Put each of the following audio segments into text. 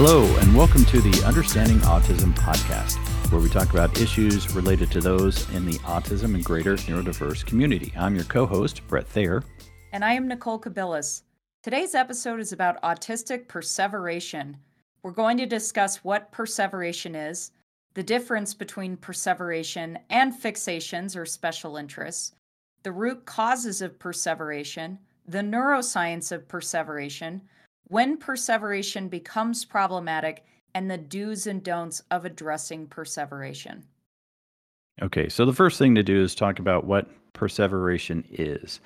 Hello, and welcome to the Understanding Autism podcast, where we talk about issues related to those in the autism and greater neurodiverse community. I'm your co host, Brett Thayer. And I am Nicole Kabilis. Today's episode is about autistic perseveration. We're going to discuss what perseveration is, the difference between perseveration and fixations or special interests, the root causes of perseveration, the neuroscience of perseveration, when perseveration becomes problematic, and the do's and don'ts of addressing perseveration. Okay, so the first thing to do is talk about what perseveration is,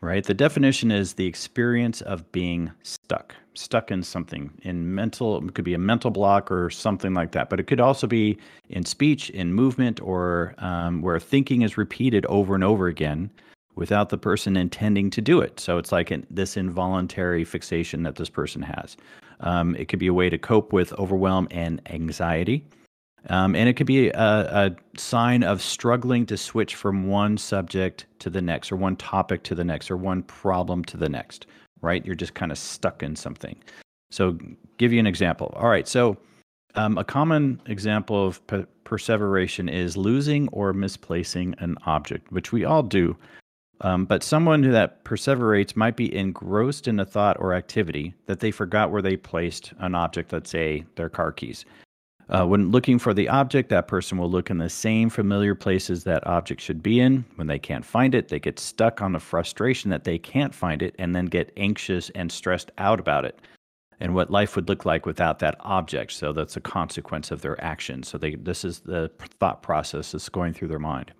right? The definition is the experience of being stuck, stuck in something, in mental, it could be a mental block or something like that, but it could also be in speech, in movement, or um, where thinking is repeated over and over again without the person intending to do it. So it's like an, this involuntary fixation that this person has. Um, it could be a way to cope with overwhelm and anxiety. Um, and it could be a, a, sign of struggling to switch from one subject to the next, or one topic to the next, or one problem to the next, right? You're just kind of stuck in something. So, give you an example. All right. So, um, a common example of perseveration is losing or misplacing an object, which we all do. Um, but someone who that perseverates might be engrossed in a thought or activity that they forgot where they placed an object, let's say their car keys. Uh, when looking for the object, that person will look in the same familiar places that object should be in. When they can't find it, they get stuck on the frustration that they can't find it and then get anxious and stressed out about it and what life would look like without that object. So that's a consequence of their action. So they, this is the thought process that's going through their mind.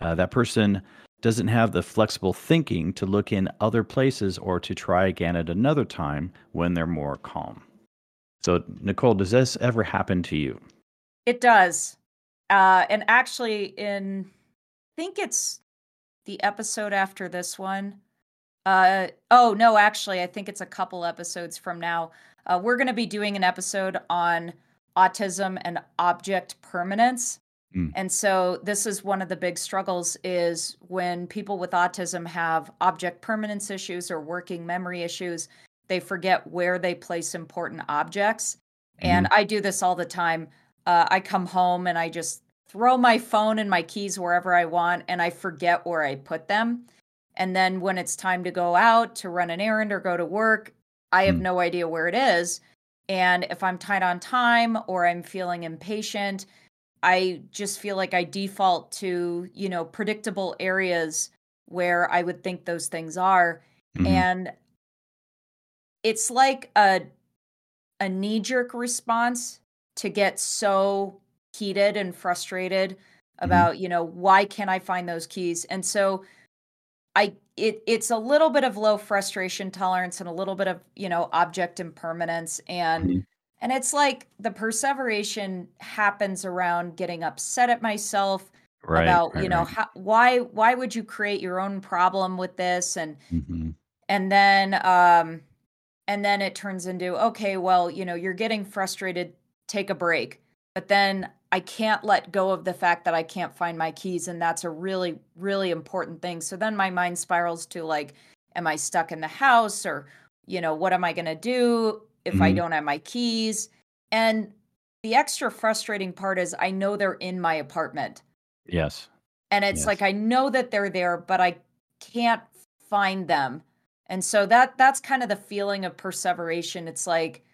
Uh, that person doesn't have the flexible thinking to look in other places or to try again at another time when they're more calm. So, Nicole, does this ever happen to you? It does. Uh, and actually, in I think it's the episode after this one. Uh, oh no, actually, I think it's a couple episodes from now. Uh, we're going to be doing an episode on autism and object permanence. Mm. And so this is one of the big struggles is when people with autism have object permanence issues or working memory issues, they forget where they place important objects. Mm. And I do this all the time. Uh, I come home and I just throw my phone and my keys wherever I want and I forget where I put them. And then when it's time to go out to run an errand or go to work, I have mm. no idea where it is. And if I'm tight on time or I'm feeling impatient, I just feel like I default to, you know, predictable areas where I would think those things are. Mm-hmm. And it's like a a knee-jerk response to get so heated and frustrated mm-hmm. about, mm-hmm. you know, why can't I find those keys? And so I it it's a little bit of low frustration tolerance and a little bit of, you know, object impermanence and mm-hmm and it's like the perseveration happens around getting upset at myself right, about, right, you know, right. how, why why would you create your own problem with this and mm-hmm. and then um and then it turns into okay, well, you know, you're getting frustrated, take a break. But then I can't let go of the fact that I can't find my keys and that's a really really important thing. So then my mind spirals to like am I stuck in the house or you know, what am I going to do? If mm-hmm. I don't have my keys. And the extra frustrating part is I know they're in my apartment. Yes. And it's yes. like I know that they're there, but I can't find them. And so that that's kind of the feeling of perseveration. It's like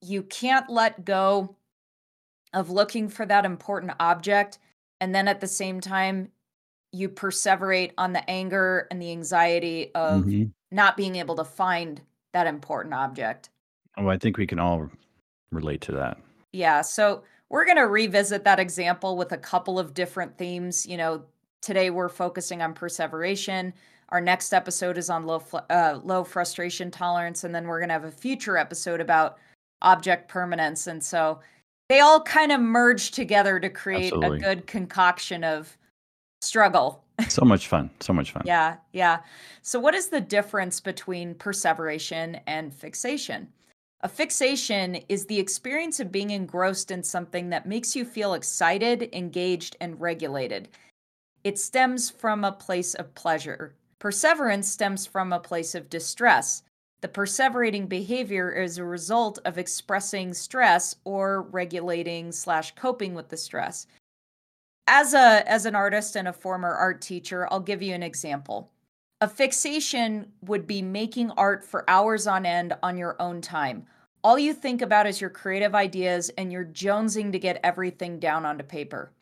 you can't let go of looking for that important object and then at the same time you perseverate on the anger and the anxiety of mm-hmm. not being able to find that important object. Oh, I think we can all relate to that. Yeah. So we're going to revisit that example with a couple of different themes. You know, today we're focusing on perseveration. Our next episode is on low uh, low frustration tolerance, and then we're going to have a future episode about object permanence. And so they all kind of merge together to create Absolutely. a good concoction of struggle. so much fun. So much fun. yeah. Yeah. So, what is the difference between perseveration and fixation? A fixation is the experience of being engrossed in something that makes you feel excited, engaged, and regulated. It stems from a place of pleasure. Perseverance stems from a place of distress. The perseverating behavior is a result of expressing stress or regulating slash coping with the stress. As a as an artist and a former art teacher, I'll give you an example. A fixation would be making art for hours on end on your own time. All you think about is your creative ideas and you're jonesing to get everything down onto paper.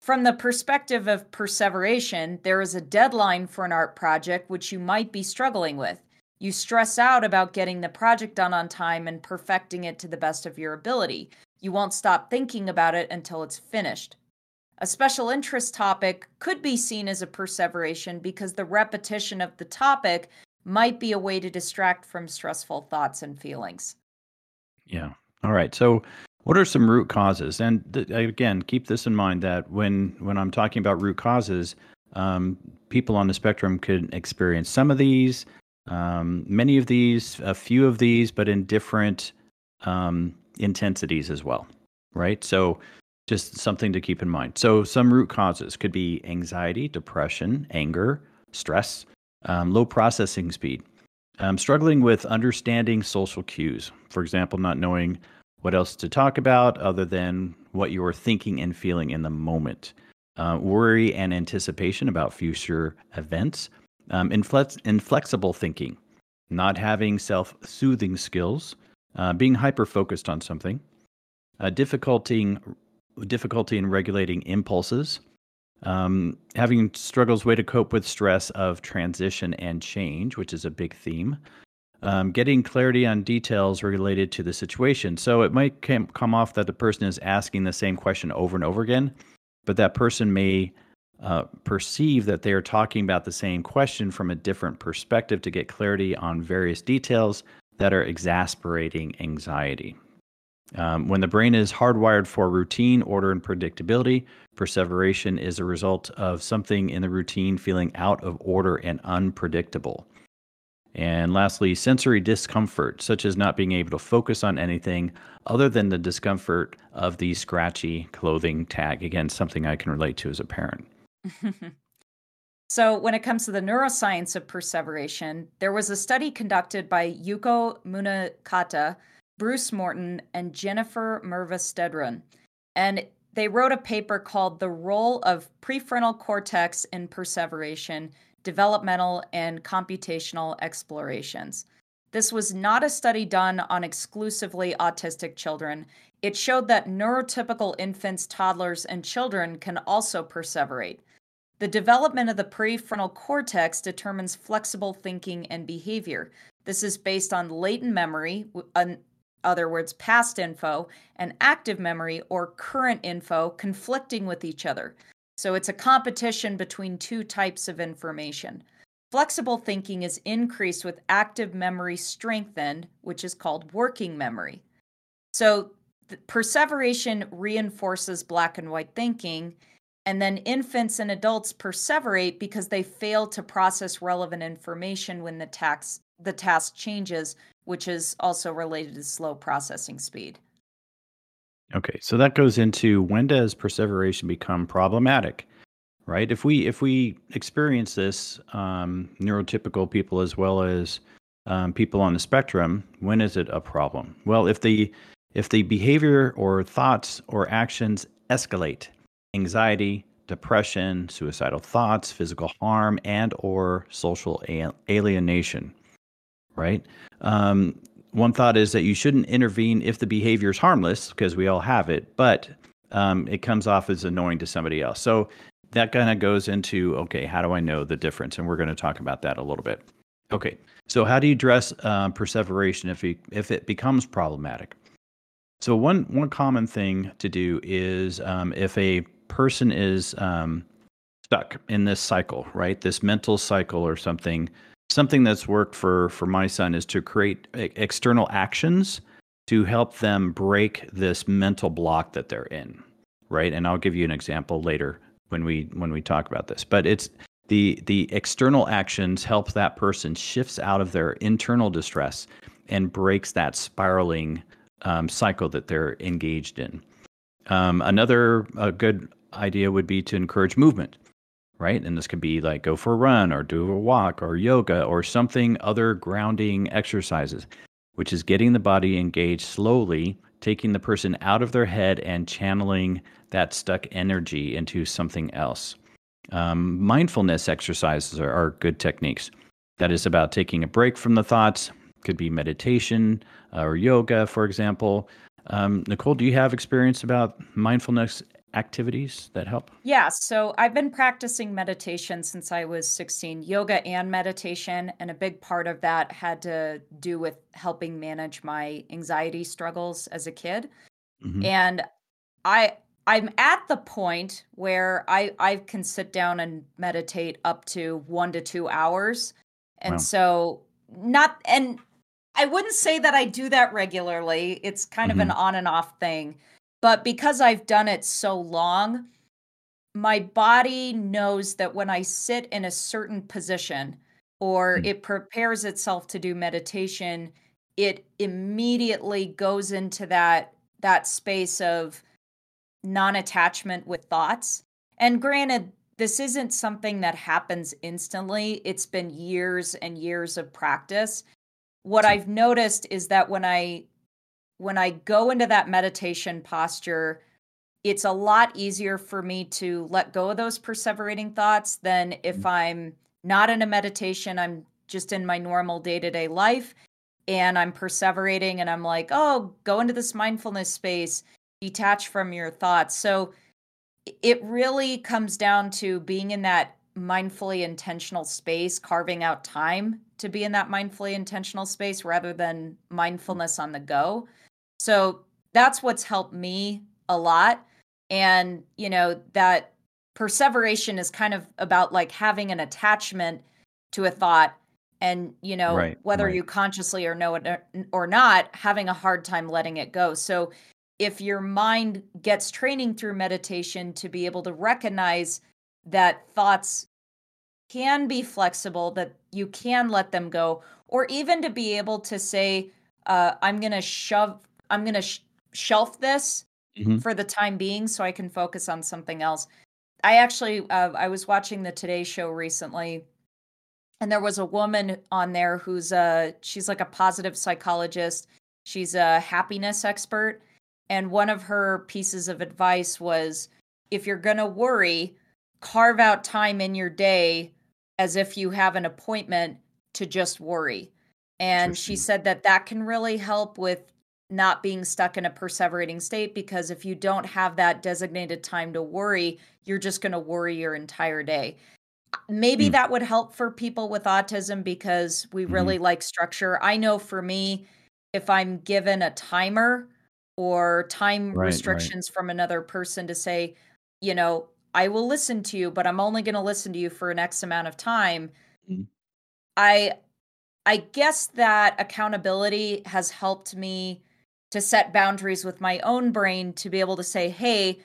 From the perspective of perseveration, there is a deadline for an art project which you might be struggling with. You stress out about getting the project done on time and perfecting it to the best of your ability. You won't stop thinking about it until it's finished. A special interest topic could be seen as a perseveration because the repetition of the topic might be a way to distract from stressful thoughts and feelings. Yeah. All right. So, what are some root causes? And th- again, keep this in mind that when when I'm talking about root causes, um, people on the spectrum could experience some of these, um, many of these, a few of these, but in different um, intensities as well. Right. So, just something to keep in mind. So, some root causes could be anxiety, depression, anger, stress, um, low processing speed, um, struggling with understanding social cues. For example, not knowing what else to talk about other than what you are thinking and feeling in the moment. Uh, worry and anticipation about future events. Um, inflex- inflexible thinking, not having self soothing skills, uh, being hyper focused on something, uh, difficulty difficulty in regulating impulses, um, having struggles way to cope with stress of transition and change, which is a big theme. Um, getting clarity on details related to the situation. So it might come off that the person is asking the same question over and over again, but that person may uh, perceive that they are talking about the same question from a different perspective to get clarity on various details that are exasperating anxiety. Um, when the brain is hardwired for routine, order, and predictability, perseveration is a result of something in the routine feeling out of order and unpredictable. And lastly, sensory discomfort, such as not being able to focus on anything other than the discomfort of the scratchy clothing tag. Again, something I can relate to as a parent. so, when it comes to the neuroscience of perseveration, there was a study conducted by Yuko Munakata Bruce Morton, and Jennifer Merva Stedron. And they wrote a paper called The Role of Prefrontal Cortex in Perseveration, Developmental and Computational Explorations. This was not a study done on exclusively autistic children. It showed that neurotypical infants, toddlers, and children can also perseverate. The development of the prefrontal cortex determines flexible thinking and behavior. This is based on latent memory, other words, past info, and active memory or current info conflicting with each other. So it's a competition between two types of information. Flexible thinking is increased with active memory strengthened, which is called working memory. So perseveration reinforces black and white thinking, and then infants and adults perseverate because they fail to process relevant information when the task, the task changes, which is also related to slow processing speed. Okay, so that goes into when does perseveration become problematic, right? If we if we experience this, um, neurotypical people as well as um, people on the spectrum, when is it a problem? Well, if the if the behavior or thoughts or actions escalate, anxiety, depression, suicidal thoughts, physical harm, and or social alienation, right? Um, one thought is that you shouldn't intervene if the behavior is harmless because we all have it, but um, it comes off as annoying to somebody else. So that kind of goes into okay, how do I know the difference? And we're going to talk about that a little bit. Okay, so how do you address uh, perseveration if it, if it becomes problematic? So one one common thing to do is um, if a person is um, stuck in this cycle, right? This mental cycle or something. Something that's worked for for my son is to create external actions to help them break this mental block that they're in right? And i'll give you an example later when we when we talk about this. But it's the the external actions help that person shifts out of their internal distress and breaks that spiraling um, cycle that they're engaged in. Um, another good idea would be to encourage movement right? And this could be like go for a run or do a walk or yoga or something other grounding exercises, which is getting the body engaged slowly, taking the person out of their head and channeling that stuck energy into something else. Um, mindfulness exercises are, are good techniques. That is about taking a break from the thoughts, could be meditation uh, or yoga, for example. Um, Nicole, do you have experience about mindfulness activities that help? Yeah, so I've been practicing meditation since I was 16, yoga and meditation, and a big part of that had to do with helping manage my anxiety struggles as a kid. Mm-hmm. And I I'm at the point where I I can sit down and meditate up to 1 to 2 hours. And wow. so not and I wouldn't say that I do that regularly. It's kind mm-hmm. of an mm-hmm. on and off thing. But because I've done it so long, my body knows that when I sit in a certain position or mm-hmm. it prepares itself to do meditation, it immediately goes into that that space of non-attachment with thoughts. And granted, this isn't something that happens instantly. It's been years and years of practice. What I've noticed is that when I when I go into that meditation posture, it's a lot easier for me to let go of those perseverating thoughts than if mm-hmm. I'm not in a meditation, I'm just in my normal day-to-day life and I'm perseverating and I'm like, "Oh, go into this mindfulness space, detach from your thoughts." So it really comes down to being in that mindfully intentional space, carving out time to be in that mindfully intentional space rather than mindfulness on the go. So that's what's helped me a lot. And, you know, that perseveration is kind of about like having an attachment to a thought and you know right, whether right. you consciously or know it or not having a hard time letting it go so if your mind gets training through meditation to be able to recognize that thoughts can be flexible that you can let them go or even to be able to say uh, i'm going to shove I'm going to sh- shelf this mm-hmm. for the time being so I can focus on something else. I actually uh, I was watching the Today Show recently, and there was a woman on there who's a she's like a positive psychologist. She's a happiness expert, and one of her pieces of advice was if you're gonna worry, carve out time in your day as if you have an appointment to just worry. And she said that that can really help with not being stuck in a perseverating state because if you don't have that designated time to worry, you're just going to worry your entire day. Maybe mm. that would help for people with autism because we mm-hmm. really like structure. I know for me, if I'm given a timer or time right, restrictions right. from another person to say, you know, I will listen to you, but I'm only going to listen to you for an X amount of time. Mm. I I guess that accountability has helped me to set boundaries with my own brain to be able to say, hey,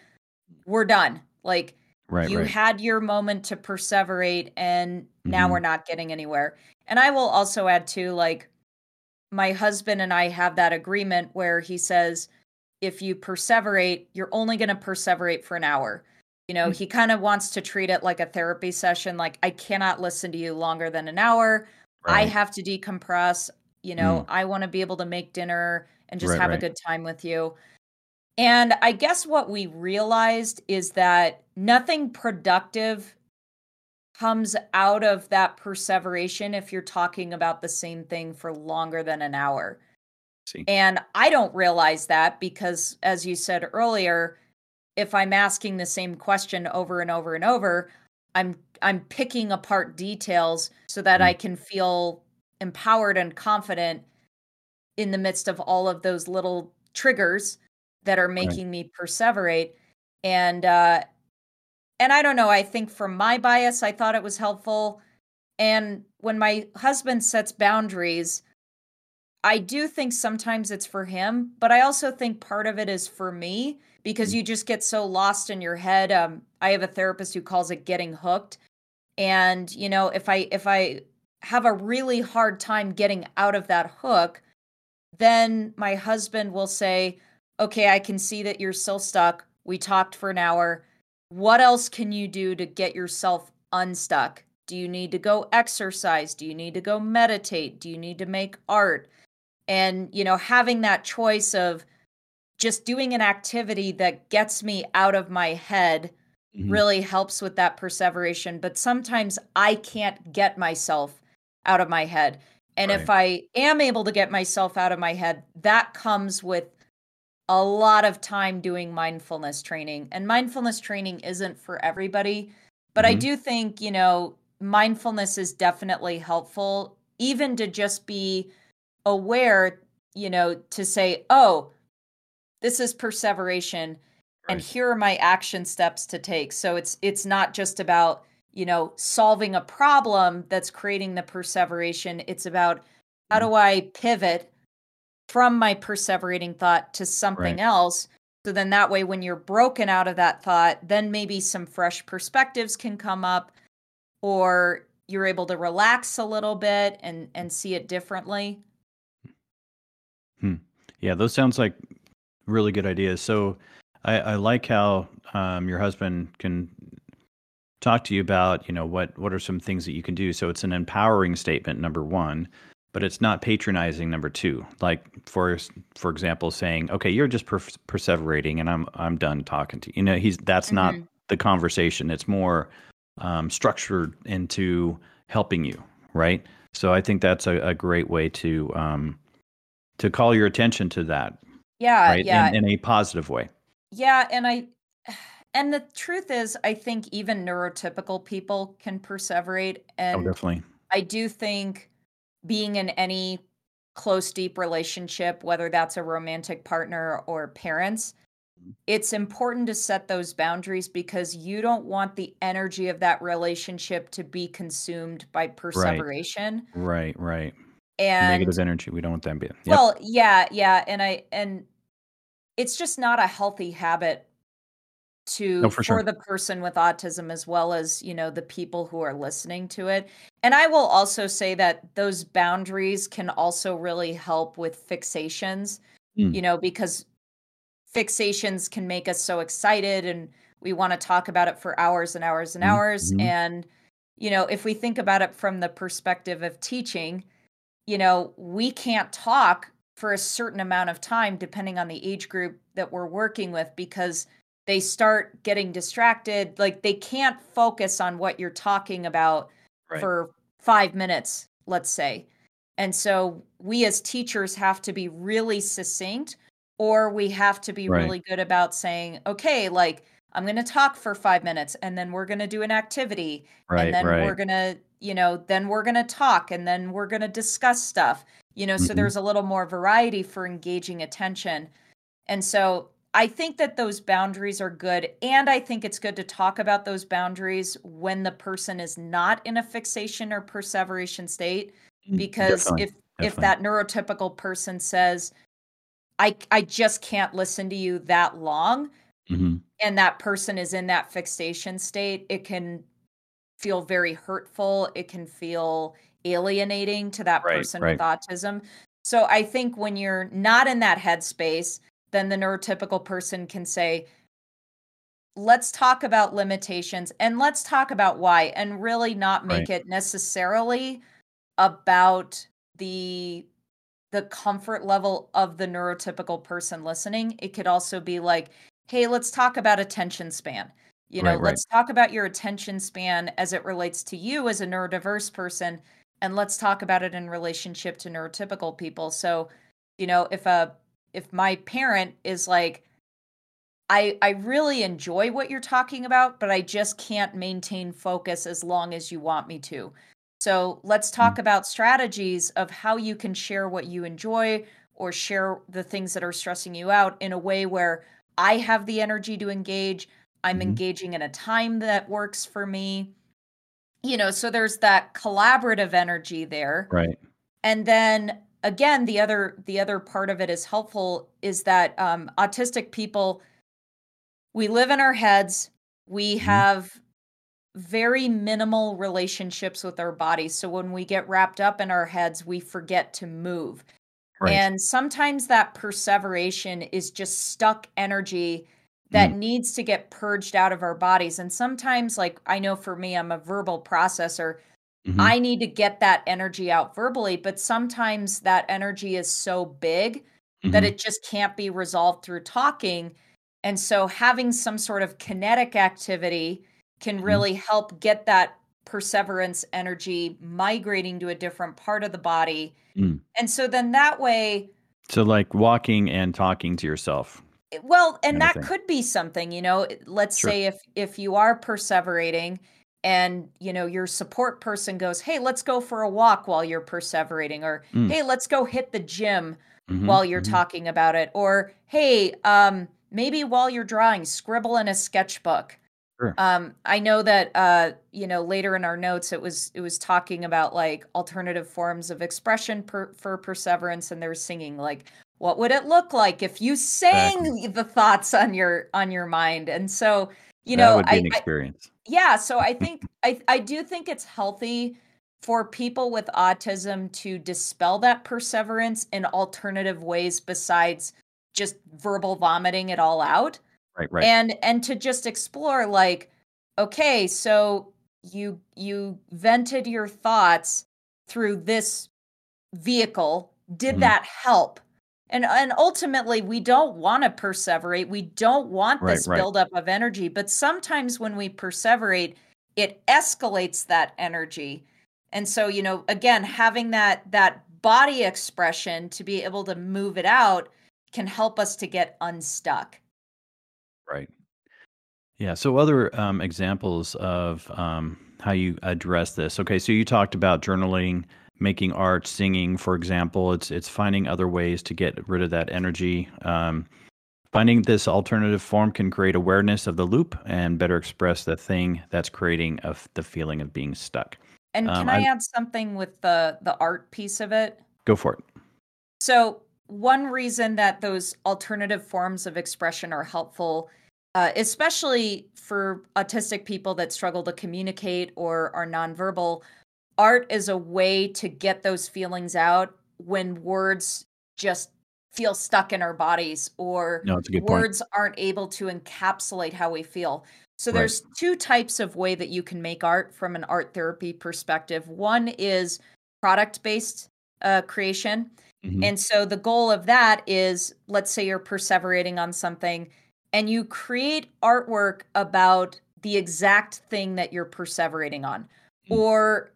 we're done. Like, right, you right. had your moment to perseverate, and mm-hmm. now we're not getting anywhere. And I will also add, too, like, my husband and I have that agreement where he says, if you perseverate, you're only going to perseverate for an hour. You know, mm-hmm. he kind of wants to treat it like a therapy session. Like, I cannot listen to you longer than an hour. Right. I have to decompress. You know, mm. I want to be able to make dinner and just right, have right. a good time with you. And I guess what we realized is that nothing productive comes out of that perseveration if you're talking about the same thing for longer than an hour. See. And I don't realize that because, as you said earlier, if I'm asking the same question over and over and over, I'm I'm picking apart details so that mm. I can feel empowered and confident in the midst of all of those little triggers that are making right. me perseverate and uh and I don't know, I think from my bias I thought it was helpful and when my husband sets boundaries I do think sometimes it's for him, but I also think part of it is for me because mm. you just get so lost in your head. Um, I have a therapist who calls it getting hooked. And, you know, if I if I have a really hard time getting out of that hook, then my husband will say, Okay, I can see that you're still stuck. We talked for an hour. What else can you do to get yourself unstuck? Do you need to go exercise? Do you need to go meditate? Do you need to make art? And, you know, having that choice of just doing an activity that gets me out of my head mm-hmm. really helps with that perseveration. But sometimes I can't get myself out of my head. And right. if I am able to get myself out of my head, that comes with a lot of time doing mindfulness training. And mindfulness training isn't for everybody, but mm-hmm. I do think, you know, mindfulness is definitely helpful, even to just be aware, you know, to say, oh, this is perseveration right. and here are my action steps to take. So it's it's not just about, you know, solving a problem that's creating the perseveration. It's about how do. I pivot from my perseverating thought to something right. else so then that way when you're broken out of that thought, then maybe some fresh perspectives can come up or you're able to relax a little bit and and see it differently. Hmm. Yeah, those sounds like really good ideas. So I, I like how um, your husband can talk to you about, you know, what what are some things that you can do. So it's an empowering statement, number one, but it's not patronizing, number two. Like for for example, saying, "Okay, you're just per- perseverating, and I'm I'm done talking to you." You know, he's that's mm-hmm. not the conversation. It's more um, structured into helping you, right? So I think that's a, a great way to um, to call your attention to that. Yeah, right? yeah, in, in a positive way. Yeah, and I and the truth is, I think even neurotypical people can perseverate, oh, and oh, definitely. I do think being in any close, deep relationship, whether that's a romantic partner or parents, mm-hmm. it's important to set those boundaries because you don't want the energy of that relationship to be consumed by perseveration. Right, right. And negative energy. We don't want that. to Yep. Well, yeah, yeah, and I and it's just not a healthy habit to no, for, sure. for the person with autism as well as you know the people who are listening to it and i will also say that those boundaries can also really help with fixations mm. you know because fixations can make us so excited and we want to talk about it for hours and hours and mm-hmm. hours mm-hmm. and you know if we think about it from the perspective of teaching you know we can't talk for a certain amount of time depending on the age group that we're working with because they start getting distracted like they can't focus on what you're talking about right. for 5 minutes let's say and so we as teachers have to be really succinct or we have to be right. really good about saying okay like i'm going to talk for 5 minutes and then we're going to do an activity right, and then right. we're going to you know then we're going to talk and then we're going to discuss stuff you know mm-hmm. so there's a little more variety for engaging attention and so i think that those boundaries are good and i think it's good to talk about those boundaries when the person is not in a fixation or perseveration state mm, because definitely, if definitely. if that neurotypical person says I I just can't listen to you that long. Mm-hmm. And that person is in that fixation state, it can feel very hurtful. It can feel alienating to that right, person right. with autism. So I think when you're not in that headspace, then the neurotypical person can say, let's talk about limitations and let's talk about why, and really not make right. it necessarily about the the comfort level of the neurotypical person listening. It could also be like, hey, let's talk about attention span. You know, right, let's talk about your attention span as it relates to you as a neurodiverse person and let's talk about it in relationship to neurotypical people. So, you know, if a if my parent is like I I really enjoy what you're talking about, but I just can't maintain focus as long as you want me to. So let's talk mm. about strategies of how you can share what you enjoy or share the things that are stressing you out in a way where I have the energy to engage. I'm mm-hmm. engaging in a time that works for me. You know, so there's that collaborative energy there. Right. And then again, the other the other part of it is helpful is that um, autistic people we live in our heads. We mm-hmm. have very minimal relationships with our bodies. So when we get wrapped up in our heads, we forget to move. Right. And sometimes that perseveration is just stuck energy that mm. needs to get purged out of our bodies. And sometimes, like I know for me, I'm a verbal processor. Mm-hmm. I need to get that energy out verbally, but sometimes that energy is so big mm-hmm. that it just can't be resolved through talking. And so having some sort of kinetic activity can mm-hmm. really help get that perseverance energy migrating to a different part of the body. Mm. And so then that way. So, like walking and talking to yourself. Well, and that could be something, you know, let's sure. say if if you are perseverating and you know your support person goes hey let's go for a walk while you're perseverating or mm. hey let's go hit the gym mm-hmm, while you're mm-hmm. talking about it or hey um maybe while you're drawing scribble in a sketchbook Sure. Um, I know that uh, you know later in our notes it was it was talking about like alternative forms of expression per, for perseverance, and they're singing like, "What would it look like if you sang exactly. the thoughts on your on your mind?" And so you that know, would be I, an experience. I, yeah, so I think I I do think it's healthy for people with autism to dispel that perseverance in alternative ways besides just verbal vomiting it all out right right. and and to just explore like okay so you you vented your thoughts through this vehicle. Did mm-hmm. that help and and ultimately we don't want to perseverate we don't want right, this right. buildup of energy but sometimes when we perseverate it escalates that energy and so you know again having that that body expression to be able to move it out can help us to get unstuck Right. Yeah. So, other um, examples of um, how you address this. Okay. So, you talked about journaling, making art, singing, for example. It's it's finding other ways to get rid of that energy. Um, finding this alternative form can create awareness of the loop and better express the thing that's creating of the feeling of being stuck. And um, can I, I add something with the the art piece of it? Go for it. So, one reason that those alternative forms of expression are helpful, uh, especially for autistic people that struggle to communicate or are nonverbal, art is a way to get those feelings out when words just feel stuck in our bodies or no, words point. aren't able to encapsulate how we feel. So right. there's two types of way that you can make art from an art therapy perspective. One is product based uh, creation, Mm-hmm. And so the goal of that is let's say you're perseverating on something and you create artwork about the exact thing that you're perseverating on. Mm-hmm. Or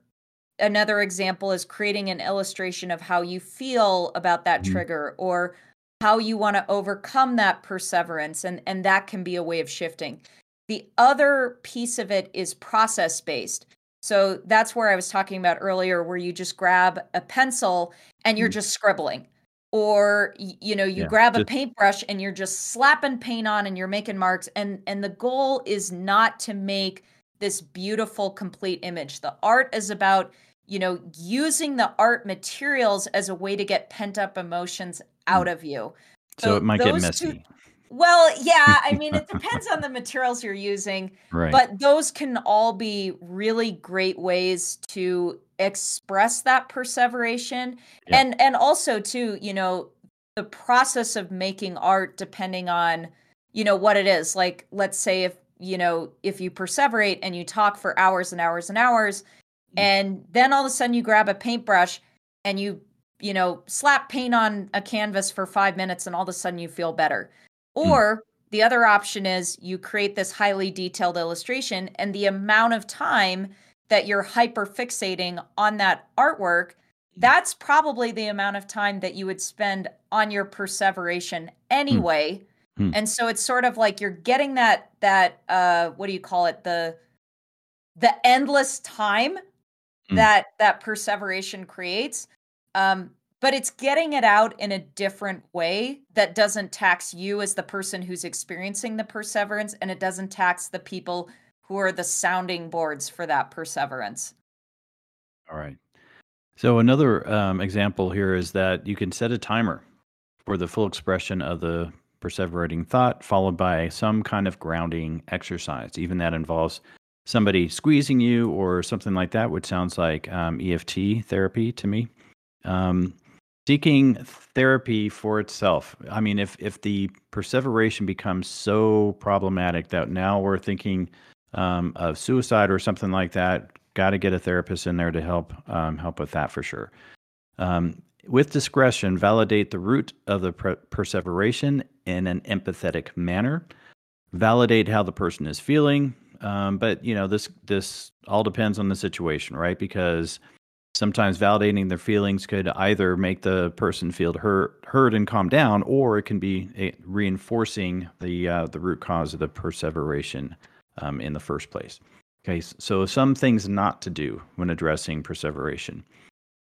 another example is creating an illustration of how you feel about that mm-hmm. trigger or how you want to overcome that perseverance and and that can be a way of shifting. The other piece of it is process based. So that's where I was talking about earlier, where you just grab a pencil and you're mm. just scribbling. Or you know, you yeah, grab a paintbrush and you're just slapping paint on and you're making marks. And and the goal is not to make this beautiful complete image. The art is about, you know, using the art materials as a way to get pent up emotions out mm. of you. So, so it might get messy. Two, well, yeah, I mean, it depends on the materials you're using, right. but those can all be really great ways to express that perseveration, yeah. and and also too, you know, the process of making art depending on, you know, what it is. Like, let's say if you know if you perseverate and you talk for hours and hours and hours. And then all of a sudden you grab a paintbrush and you you know slap paint on a canvas for five minutes, and all of a sudden you feel better Hmm. Or the other option is you create this highly detailed illustration, and the amount of time that you're hyper fixating on that artwork, hmm. that's probably the amount of time that you would spend on your perseveration hmm. anyway. Mm. And so it's sort of like you're getting that that uh what do you call it? The the endless time mm. that that perseveration creates. Um but it's getting it out in a different way that doesn't tax you as the person who's experiencing the perseverance and it doesn't tax the people who are the sounding boards for that perseverance all right so another um, example here is that you can set a timer for the full expression of the perseverating thought followed by some kind of grounding exercise even that involves somebody squeezing you or something like that which sounds like um, eft therapy to me um, seeking therapy for itself. I mean, if if the perseveration becomes so problematic that now we're thinking um, of suicide or something like that, got to get a therapist in there to help um, help with that for sure. Um, with discretion, validate the root of the per- perseveration in an empathetic manner. Validate how the person is feeling, um, but you know this this all depends on the situation, right? Because sometimes validating their feelings could either make the person feel hurt, heard and calm down, or it can be a, reinforcing the uh, the root cause of the perseveration um, in the first place. Okay, so some things not to do when addressing perseveration.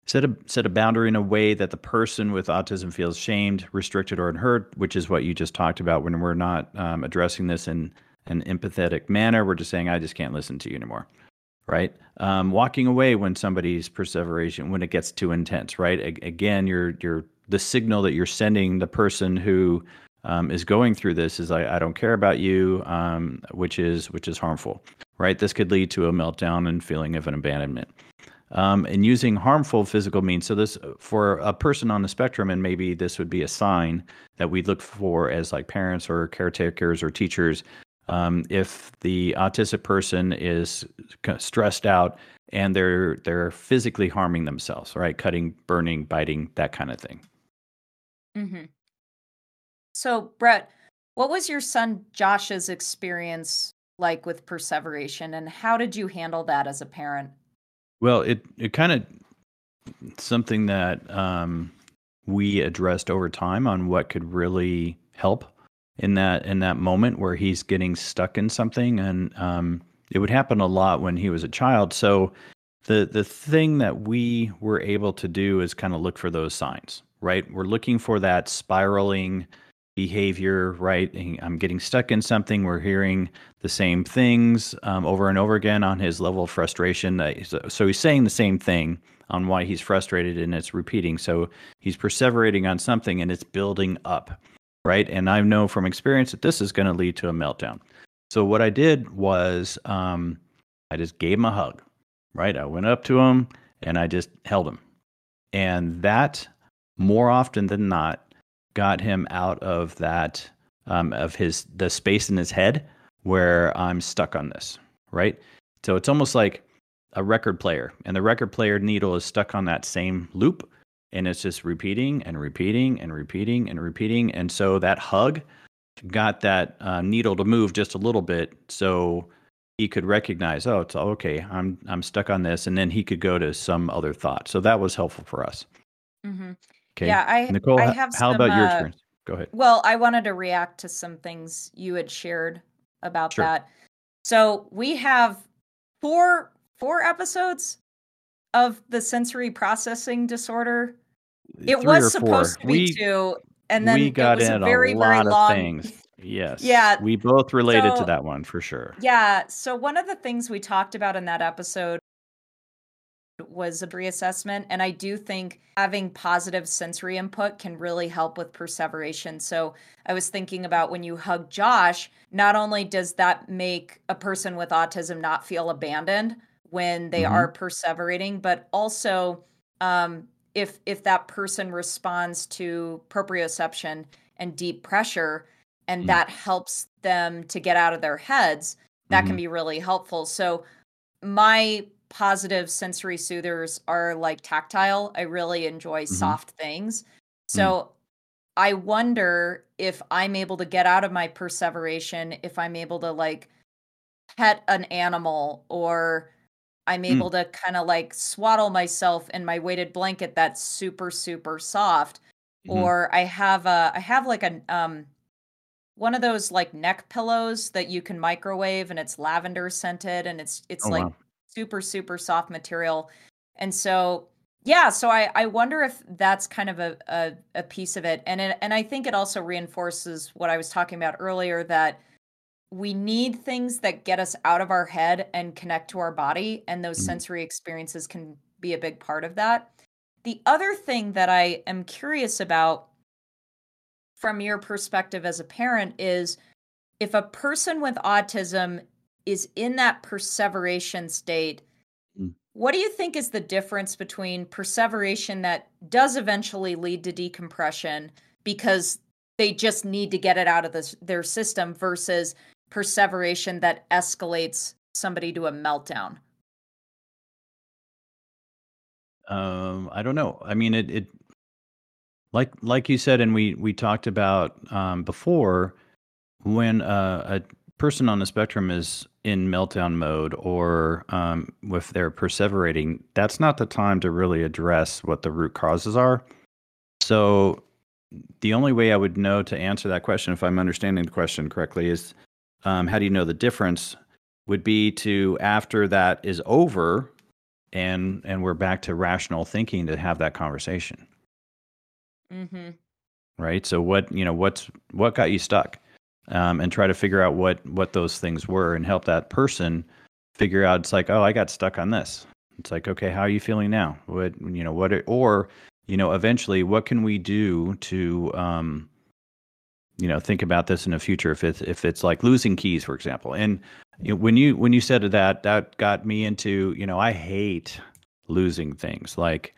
Set a set a boundary in a way that the person with autism feels shamed, restricted, or unheard, which is what you just talked about. When we're not um, addressing this in an empathetic manner, we're just saying, "I just can't listen to you anymore." right? Um, walking away when somebody's perseveration when it gets too intense, right? A- again, you're you're the signal that you're sending the person who um, is going through this is I, I don't care about you, um, which is which is harmful, right? This could lead to a meltdown and feeling of an abandonment. Um, and using harmful physical means. So this for a person on the spectrum, and maybe this would be a sign that we look for as like parents or caretakers or teachers um, if the autistic person is stressed out and they're they're physically harming themselves, right? Cutting, burning, biting, that kind of thing. Mm-hmm. So, Brett, what was your son Josh's experience like with perseveration, and how did you handle that as a parent? Well, it it kind of something that um, we addressed over time on what could really help in that in that moment where he's getting stuck in something. And um, it would happen a lot when he was a child. So the the thing that we were able to do is kind of look for those signs right? We're looking for that spiraling behavior right? I'm getting stuck in something. We're hearing the same things um, over and over again on his level of frustration. So he's saying the same thing on why he's frustrated and it's repeating. So he's perseverating on something and it's building up right? And I know from experience that this is going to lead to a meltdown. So what I did was um, I just gave him a hug, right? I went up to him and I just held him. And that more often than not got him out of that um, of his the space in his head where I'm stuck on this, right? So it's almost like a record player, and the record player needle is stuck on that same loop and it's just repeating and repeating and repeating and repeating. And so that hug got that uh, needle to move just a little bit so he could recognize oh it's okay i'm i'm stuck on this. And then he could go to some other thought. So that was helpful for us. Mm-hmm. okay. Yeah i nicole I have how some, about your uh, experience? Go ahead. well i wanted to react to some things you had shared about sure. that. So we have four four episodes of the sensory processing disorder it was supposed four. to be we, two, and then we got it was in a very a very long. things. Yes. Yeah. We both related so, to that one for sure. Yeah. So one of the things we talked about in that episode was a reassessment. And I do think having positive sensory input can really help with perseveration. So I was thinking about when you hug Josh, not only does that make a person with autism not feel abandoned when they mm-hmm. are perseverating, but also um, if if that person responds to proprioception and deep pressure and mm. that helps them to get out of their heads that mm-hmm. can be really helpful so my positive sensory soothers are like tactile i really enjoy mm-hmm. soft things so mm. i wonder if i'm able to get out of my perseveration if i'm able to like pet an animal or I'm mm. able mm. to kind of like swaddle myself in my weighted blanket that's super super soft. Mm-hmm. Or I have a I have like a um one of those like neck pillows that you can microwave and it's lavender scented and it's it's oh, like wow. super super soft material. And so yeah, so I I wonder if that's kind of a a, a piece of it. And it, and I think it also reinforces what I was talking about earlier that we need things that get us out of our head and connect to our body and those mm-hmm. sensory experiences can be a big part of that the other thing that i am curious about from your perspective as a parent is if a person with autism is in that perseveration state mm. what do you think is the difference between perseveration that does eventually lead to decompression because they just need to get it out of this, their system versus perseveration that escalates somebody to a meltdown? Um, I don't know. I mean, it, it like like you said, and we we talked about um, before, when uh, a person on the spectrum is in meltdown mode or um, if they're perseverating, that's not the time to really address what the root causes are. So, the only way I would know to answer that question, if I'm understanding the question correctly, is um, how do you know the difference? Would be to after that is over, and and we're back to rational thinking to have that conversation. Mm-hmm. Right. So what you know what's what got you stuck? um, and try to figure out what what those things were and help that person figure out it's like oh i got stuck on this it's like okay how are you feeling now what you know what or you know eventually what can we do to um you know think about this in the future if it's if it's like losing keys for example and you know, when you when you said that that got me into you know i hate losing things like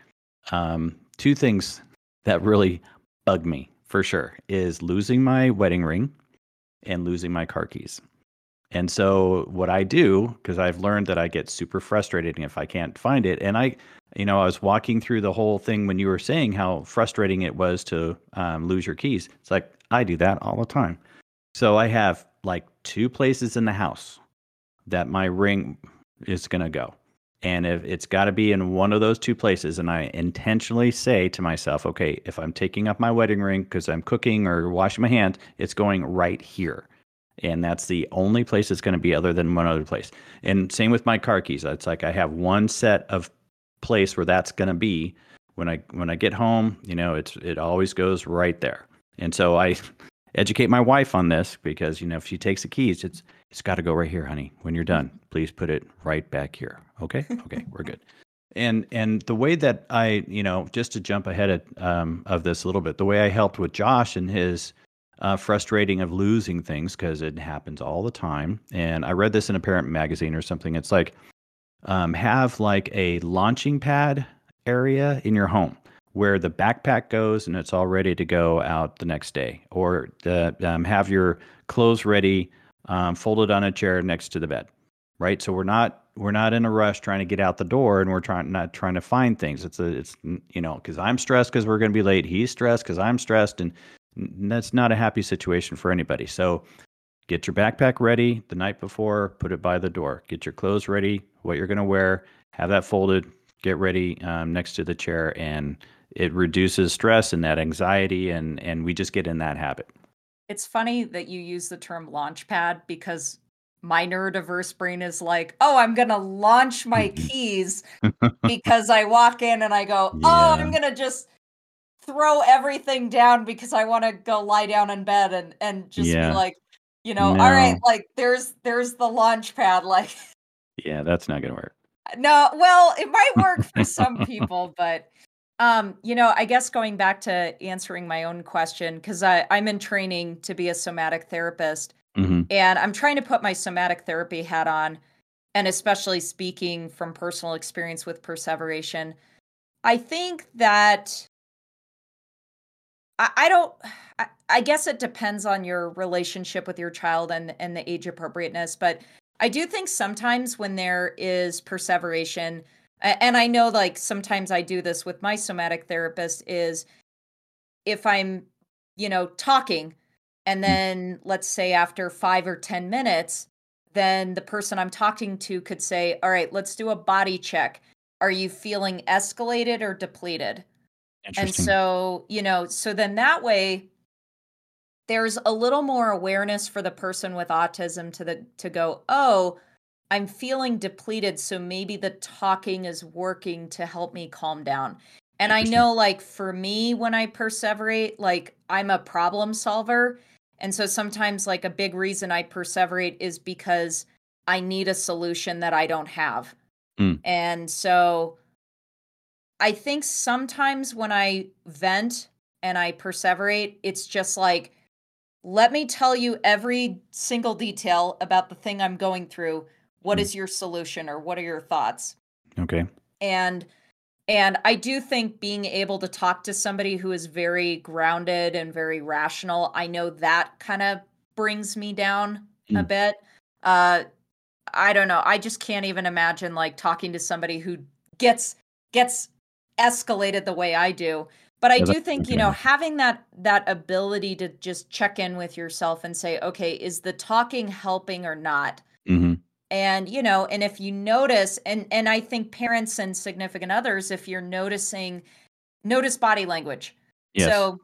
um two things that really bug me for sure is losing my wedding ring and losing my car keys. And so what I do, because I've learned that I get super frustrated if I can't find it. And I, you know, I was walking through the whole thing when you were saying how frustrating it was to um, lose your keys. It's like I do that all the time. So I have like two places in the house that my ring is going to go. And if it's got to be in one of those two places, and I intentionally say to myself, okay, if I'm taking up my wedding ring because I'm cooking or washing my hands, it's going right here. And that's the only place it's going to be other than one other place. And same with my car keys. It's like I have one set of place where that's going to be when I when I get home, you know, it's it always goes right there. And so I educate my wife on this because you know if she takes the keys, it's it's got to go right here, honey. When you're done, please put it right back here. Okay, okay, we're good. And and the way that I you know just to jump ahead of, um, of this a little bit, the way I helped with Josh and his uh, frustrating of losing things because it happens all the time. And I read this in a parent magazine or something. It's like um, have like a launching pad area in your home where the backpack goes and it's all ready to go out the next day, or the, um, have your clothes ready, um, folded on a chair next to the bed, right? So we're not we're not in a rush trying to get out the door, and we're trying not trying to find things. It's a it's you know because I'm stressed because we're going to be late. He's stressed because I'm stressed, and that's not a happy situation for anybody. So get your backpack ready the night before, put it by the door. Get your clothes ready, what you're going to wear, have that folded, get ready um, next to the chair, and it reduces stress and that anxiety and and we just get in that habit it's funny that you use the term launch pad because my neurodiverse brain is like oh i'm gonna launch my keys because i walk in and i go yeah. oh i'm gonna just throw everything down because i want to go lie down in bed and and just yeah. be like you know no. all right like there's there's the launch pad like yeah that's not gonna work no well it might work for some people but um, you know, I guess going back to answering my own question, because I'm in training to be a somatic therapist, mm-hmm. and I'm trying to put my somatic therapy hat on, and especially speaking from personal experience with perseveration. I think that I, I don't. I, I guess it depends on your relationship with your child and and the age appropriateness, but I do think sometimes when there is perseveration and I know like sometimes I do this with my somatic therapist is if I'm, you know, talking and mm. then let's say after 5 or 10 minutes, then the person I'm talking to could say, "All right, let's do a body check. Are you feeling escalated or depleted?" And so, you know, so then that way there's a little more awareness for the person with autism to the to go, "Oh, I'm feeling depleted, so maybe the talking is working to help me calm down. And I know, like, for me, when I perseverate, like, I'm a problem solver. And so sometimes, like, a big reason I perseverate is because I need a solution that I don't have. Mm. And so I think sometimes when I vent and I perseverate, it's just like, let me tell you every single detail about the thing I'm going through what mm. is your solution or what are your thoughts? Okay. And and I do think being able to talk to somebody who is very grounded and very rational, I know that kind of brings me down a Mm. bit. Uh I don't know. I just can't even imagine like talking to somebody who gets gets escalated the way I do. But I do think, you know, having that that ability to just check in with yourself and say, "Okay, is the talking helping or not?" Mhm. And, you know, and if you notice and and I think parents and significant others, if you're noticing notice body language. Yes. So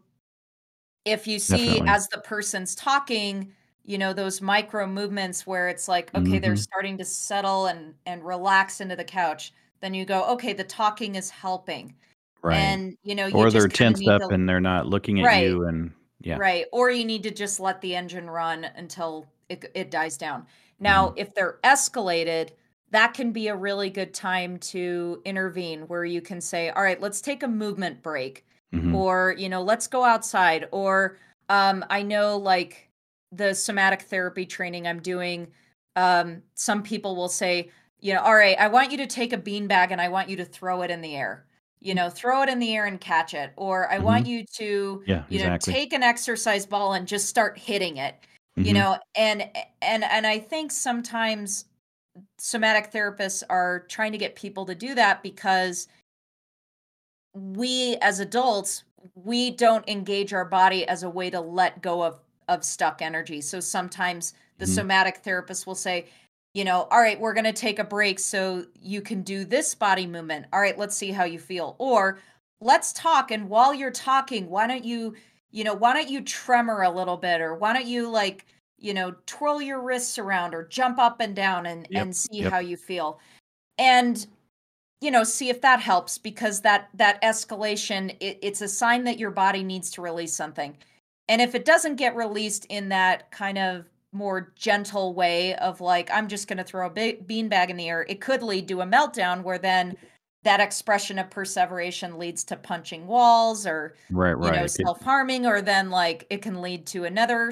if you see Definitely. as the person's talking, you know, those micro movements where it's like, okay, they're Mhm. starting to settle and and relax into the couch, then you go, okay, the talking is helping. Right. And, you know, you Or they're just kind of tensed up to and they're not looking at Right. you and yeah. Right. Or you need to just let the engine run until it it dies down. Now, Mhm. if they're escalated, that can be a really good time to intervene where you can say, "All right, let's take a movement break." Mhm. Or, you know, let's go outside or um I know like the somatic therapy training I'm doing um some people will say, you know, "All right, I want you to take a beanbag and I want you to throw it in the air." You know, throw it in the air and catch it. Or I want Mhm. you to Yeah, you know take an exercise ball and just start hitting it you Mhm. know and and and i think sometimes somatic therapists are trying to get people to do that because we as adults we don't engage our body as a way to let go of of stuck energy so sometimes the Mhm. somatic therapist will say you know all right we're going to take a break so you can do this body movement all right let's see how you feel or let's talk and while you're talking why don't you you know why don't you tremor a little bit or why don't you like you know twirl your wrists around or jump up and down and Yep. and see Yep. how you feel and you know see if that helps because that that escalation it, it's a sign that your body needs to release something and if it doesn't get released in that kind of more gentle way of like i'm just going to throw a big beanbag in the air. It could lead to a meltdown where then that expression of perseveration leads to punching walls or Right, you right. know self-harming or then like it can lead to another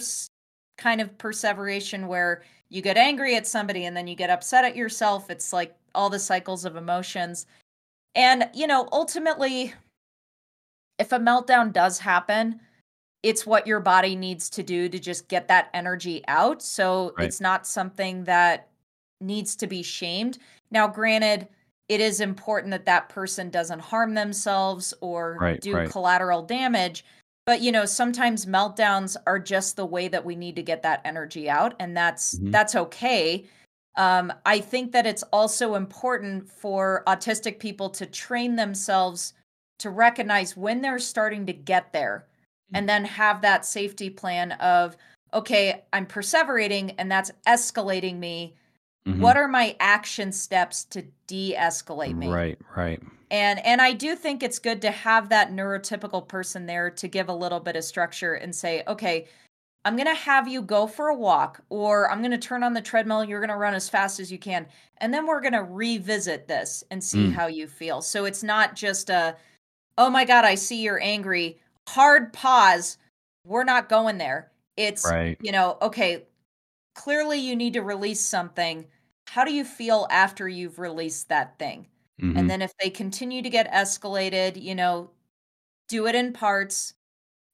kind of perseveration where you get angry at somebody and then you get upset at yourself. It's like all the cycles of emotions. And you know ultimately if a meltdown does happen it's what your body needs to do to just get that energy out so Right. it's not something that needs to be shamed now granted it is important that that person doesn't harm themselves or Right, do right. collateral damage but you know sometimes meltdowns are just the way that we need to get that energy out and that's Mhm. that's okay um, i think that it's also important for autistic people to train themselves to recognize when they're starting to get there and then have that safety plan of okay i'm perseverating and that's escalating me Mhm. what are my action steps to de-escalate me Right, right. and and I do think it's good to have that neurotypical person there to give a little bit of structure and say, okay, I'm going to have you go for a walk or I'm going to turn on the treadmill, you're going to run as fast as you can. And then we're going to revisit this and see Mm. how you feel. So it's not just a oh my god, I see you're angry. Hard pause. We're not going there. It's Right. you know, okay, clearly you need to release something. How do you feel after you've released that thing? Mhm. And then if they continue to get escalated, you know, do it in parts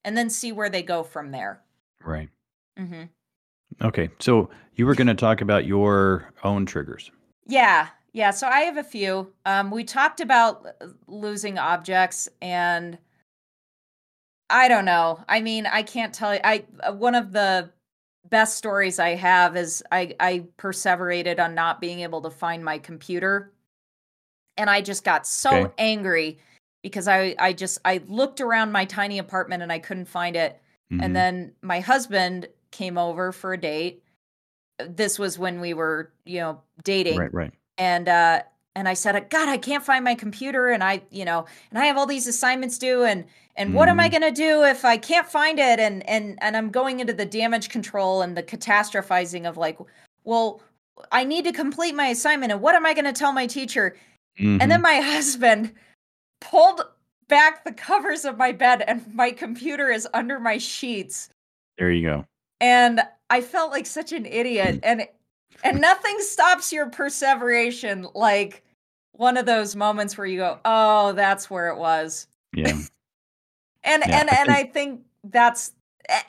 and then see where they go from there. Right. Mm-hmm. Okay. So you were going to talk about your own triggers. Yeah. Yeah. So I have a few. Um, we talked about uh, losing objects and I don't know. I mean, I can't tell you. I uh, one of the best stories I have is I I perseverated on not being able to find my computer, and I just got so Okay. angry because I I just I looked around my tiny apartment and I couldn't find it, Mhm. and then my husband came over for a date. This was when we were you know dating, Right, right. and uh and I said, God, I can't find my computer, and I, you know, and I have all these assignments due, and and what am I Mhm. gonna do if I can't find it? And and and I'm going into the damage control and the catastrophizing of like, well, I need to complete my assignment, and what am I gonna tell my teacher? And then Mhm. my husband pulled back the covers of my bed, and my computer is under my sheets There you go. and I felt like such an idiot and and nothing stops your perseveration like one of those moments where you go, "Oh, that's where it was." Yeah. and Yeah, and and I think that's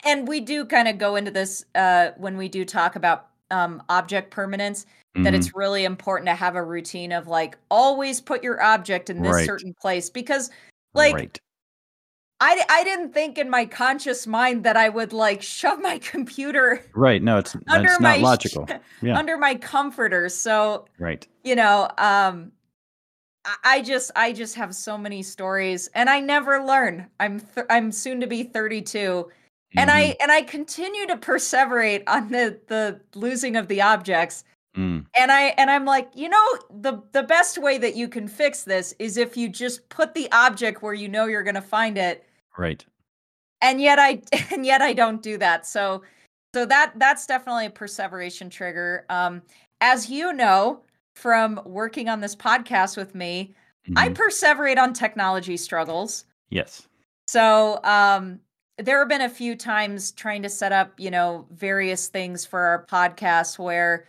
and we do kind of go into this uh when we do talk about um object permanence that Mhm. it's really important to have a routine of like always put your object in this Right. certain place because like right. I I didn't think in my conscious mind that I would like shove my computer Right. No, it's under it's my not logical. Yeah. under my comforter. So Right. you know um I- just i just have so many stories and i never learn i'm th- i'm soon to be 32 and Mhm. i and i continue to perseverate on the the losing of the objects Mm. and i and i'm like you know the the best way that you can fix this is if you just put the object where you know you're going to find it Right. and yet i and yet i don't do that so so that that's definitely a perseveration trigger um as you know from working on this podcast with me i Mhm. perseverate on technology struggles yes. so um there have been a few times trying to set up you know various things for our podcast where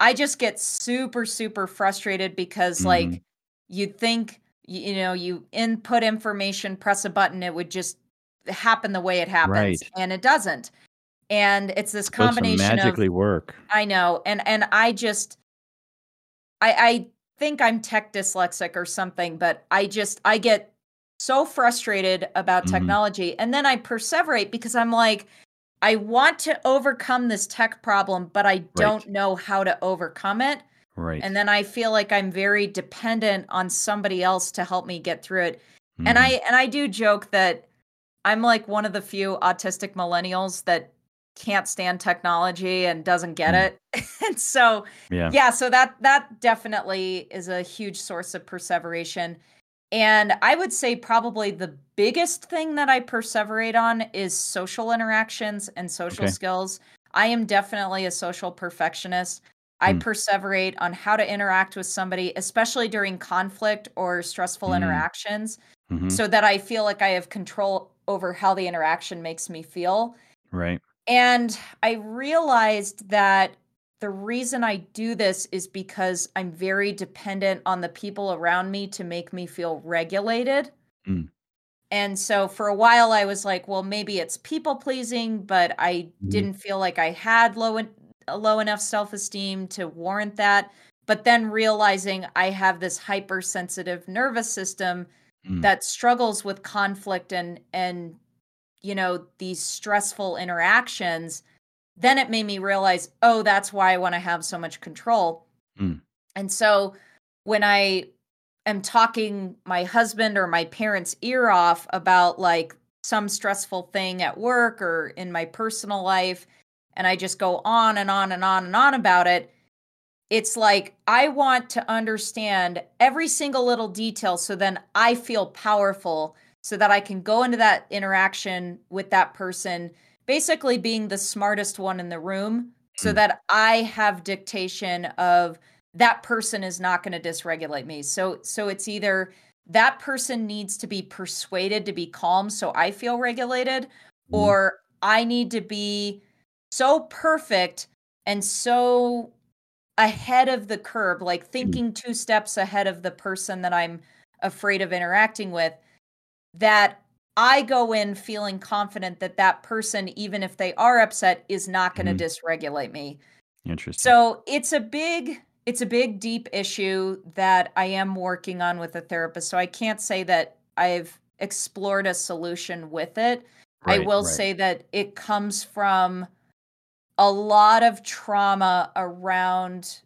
i just get super super frustrated because like Mhm. you'd think you know you input information press a button it would just happen the way it happens Right. and it doesn't and it's this combination of magically work. I know, and and I just, I I think I'm tech dyslexic or something, but I just I get so frustrated about Mhm. technology, and then I perseverate because I'm like, I want to overcome this tech problem, but I don't know how to overcome it, Right. and then I feel like I'm very dependent on somebody else to help me get through it, and Mhm. I and I do joke that I'm like one of the few autistic millennials that can't stand technology and doesn't get Mm. it. and so yeah. yeah, so that that definitely is a huge source of perseveration. And I would say probably the biggest thing that I perseverate on is social interactions and social Okay. skills. I am definitely a social perfectionist. I Mm. perseverate on how to interact with somebody, especially during conflict or stressful Mm. interactions Mhm. so that I feel like I have control over how the interaction makes me feel. Right. And I realized that the reason I do this is because I'm very dependent on the people around me to make me feel regulated. Mm. And so for a while I was like, well, maybe it's people pleasing, but I Mhm. didn't feel like I had low en- low enough self-esteem to warrant that. But then realizing I have this hypersensitive nervous system Mm. that struggles with conflict and and you know these stressful interactions then it made me realize oh that's why i want to have so much control Mm. and so when i am talking my husband or my parents ear off about like some stressful thing at work or in my personal life and i just go on and on and on and on about it it's like I want to understand every single little detail so then I feel powerful so that I can go into that interaction with that person, basically being the smartest one in the room, so Mm. that I have dictation of that person is not going to dysregulate me. So so it's either that person needs to be persuaded to be calm so I feel regulated Mhm. or I need to be so perfect and so ahead of the curb, like thinking two steps ahead of the person that I'm afraid of interacting with, that I go in feeling confident that that person, even if they are upset, is not going to Mhm. dysregulate me. Interesting. So it's a big, it's a big, deep issue that I am working on with a therapist. So I can't say that I've explored a solution with it. I will right. say that it comes from a lot of trauma around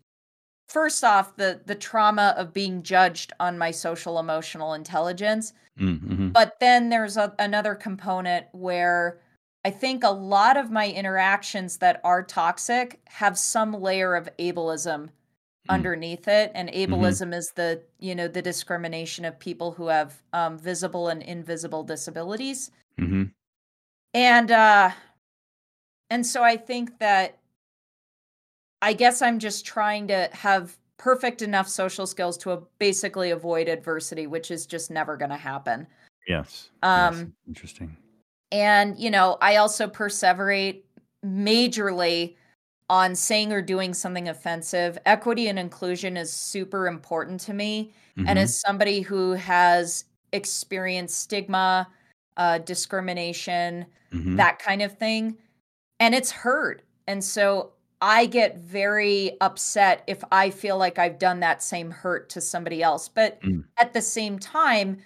first off the the trauma of being judged on my social emotional intelligence Mm, mhm. but then there's a, another component where i think a lot of my interactions that are toxic have some layer of ableism Mm. underneath it and ableism is the you know the discrimination of people who have um, visible and invisible disabilities Mhm. and uh and so i think that i guess i'm just trying to have perfect enough social skills to basically avoid adversity which is just never going to happen Yes. yes. Um, Interesting. and you know i also perseverate majorly on saying or doing something offensive. Equity and inclusion is super important to me. Mm-hmm. And as somebody who has experienced stigma, uh, discrimination, mm-hmm. that kind of thing, and it's hurt. And so I get very upset if I feel like I've done that same hurt to somebody else. But mm. at the same time,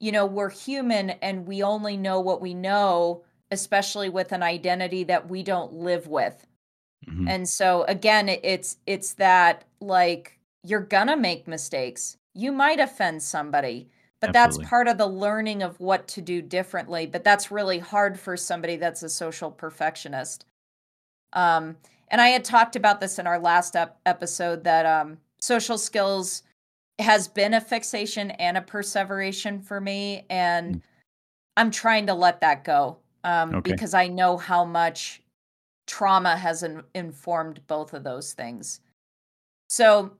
you know, we're human and we only know what we know, especially with an identity that we don't live with. Mm-hmm. And so again, it's it's that like you're gonna make mistakes. You might offend somebody, but Absolutely. that's part of the learning of what to do differently. But that's really hard for somebody that's a social perfectionist. Um, and I had talked about this in our last ep- episode that um, social skills has been a fixation and a perseveration for me, and mm. I'm trying to let that go um, okay. because I know how much trauma has in- informed both of those things. So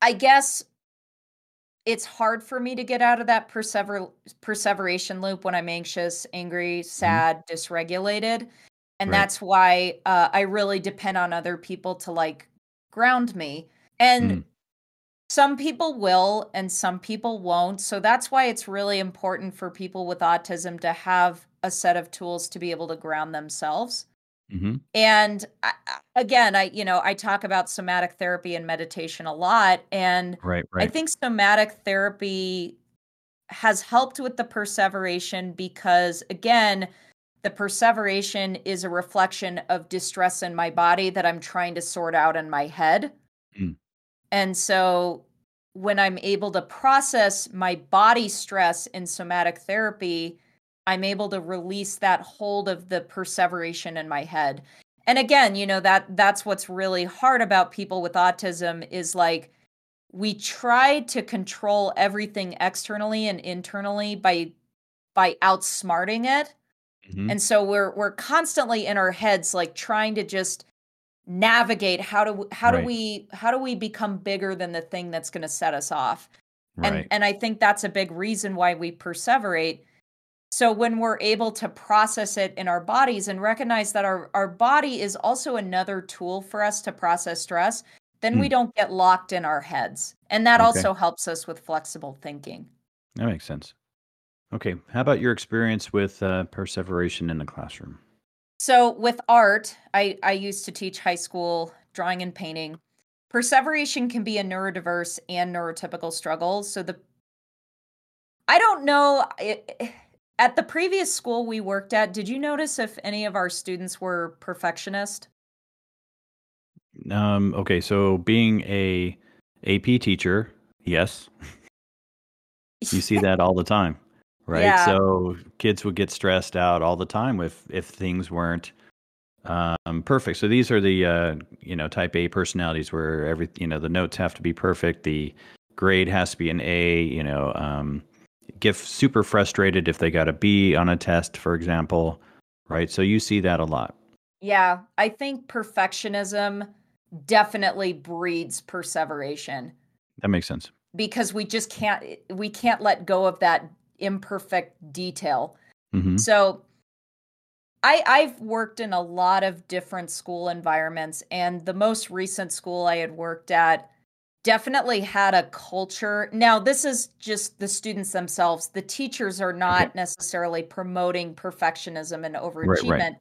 I guess it's hard for me to get out of that persever- perseveration loop when I'm anxious, angry, mm-hmm. sad, mm-hmm. dysregulated. And right. that's why uh, I really depend on other people to like ground me. And mm. some people will and some people won't. So that's why it's really important for people with autism to have a set of tools to be able to ground themselves. Mm-hmm. And I, again, I you know I talk about somatic therapy and meditation a lot, and right, right. I think somatic therapy has helped with the perseveration because again, the perseveration is a reflection of distress in my body that I'm trying to sort out in my head. Mm. And so when I'm able to process my body stress in somatic therapy, I'm able to release that hold of the perseveration in my head. And again, you know that that's what's really hard about people with autism is like we try to control everything externally and internally by by outsmarting it Mm-hmm. And so we're we're constantly in our heads like trying to just navigate how do how right. do we how do we become bigger than the thing that's going to set us off. Right. And and I think that's a big reason why we perseverate. So when we're able to process it in our bodies and recognize that our our body is also another tool for us to process stress, then hmm. we don't get locked in our heads. And that okay. also helps us with flexible thinking. That makes sense. Okay. How about your experience with uh, perseveration in the classroom? So with art, I, I used to teach high school drawing and painting. Perseveration can be a neurodiverse and neurotypical struggle. So the I don't know it, at the previous school we worked at, did you notice if any of our students were perfectionist? Um, okay, so being a AP teacher, yes. you see that all the time right? Yeah. So kids would get stressed out all the time if if things weren't um, perfect. So these are the uh, you know type A personalities where every you know the notes have to be perfect, the grade has to be an A. You know, um, get super frustrated if they got a B on a test, for example, right? So you see that a lot. Yeah, I think perfectionism definitely breeds perseveration. That makes sense because we just can't we can't let go of that imperfect detail. Mm-hmm. So I I've worked in a lot of different school environments and the most recent school I had worked at definitely had a culture. Now this is just the students themselves. The teachers are not okay. necessarily promoting perfectionism and overachievement. Right, right.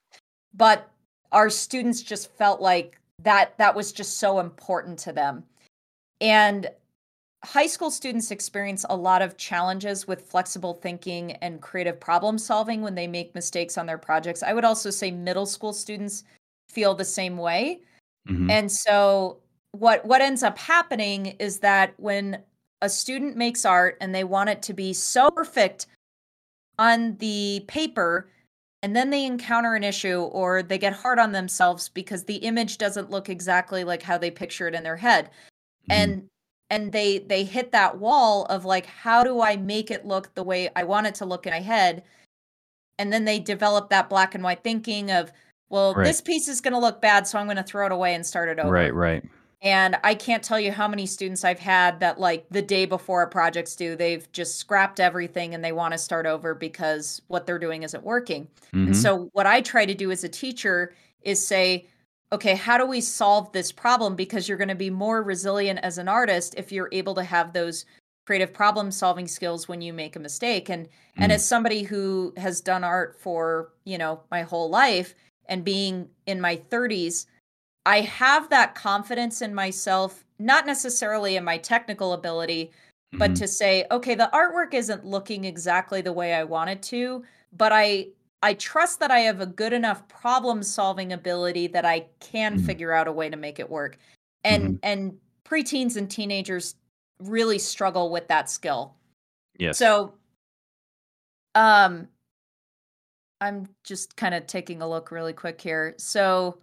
But our students just felt like that that was just so important to them. And high school students experience a lot of challenges with flexible thinking and creative problem solving when they make mistakes on their projects. I would also say middle school students feel the same way. Mm-hmm. And so what what ends up happening is that when a student makes art and they want it to be so perfect on the paper and then they encounter an issue or they get hard on themselves because the image doesn't look exactly like how they picture it in their head. Mm-hmm. And and they they hit that wall of like how do i make it look the way i want it to look in my head and then they develop that black and white thinking of well right. this piece is going to look bad so i'm going to throw it away and start it over right right and i can't tell you how many students i've had that like the day before a project's due they've just scrapped everything and they want to start over because what they're doing isn't working mm-hmm. and so what i try to do as a teacher is say okay, how do we solve this problem? Because you're going to be more resilient as an artist if you're able to have those creative problem solving skills when you make a mistake and mm. and as somebody who has done art for you know my whole life and being in my 30s i have that confidence in myself not necessarily in my technical ability but to say okay the artwork isn't looking exactly the way i want it to but i i trust that i have a good enough problem solving ability that i can mm-hmm. figure out a way to make it work and mm-hmm. and preteens and teenagers really struggle with that skill. Yes. So um I'm just kind of taking a look really quick here. So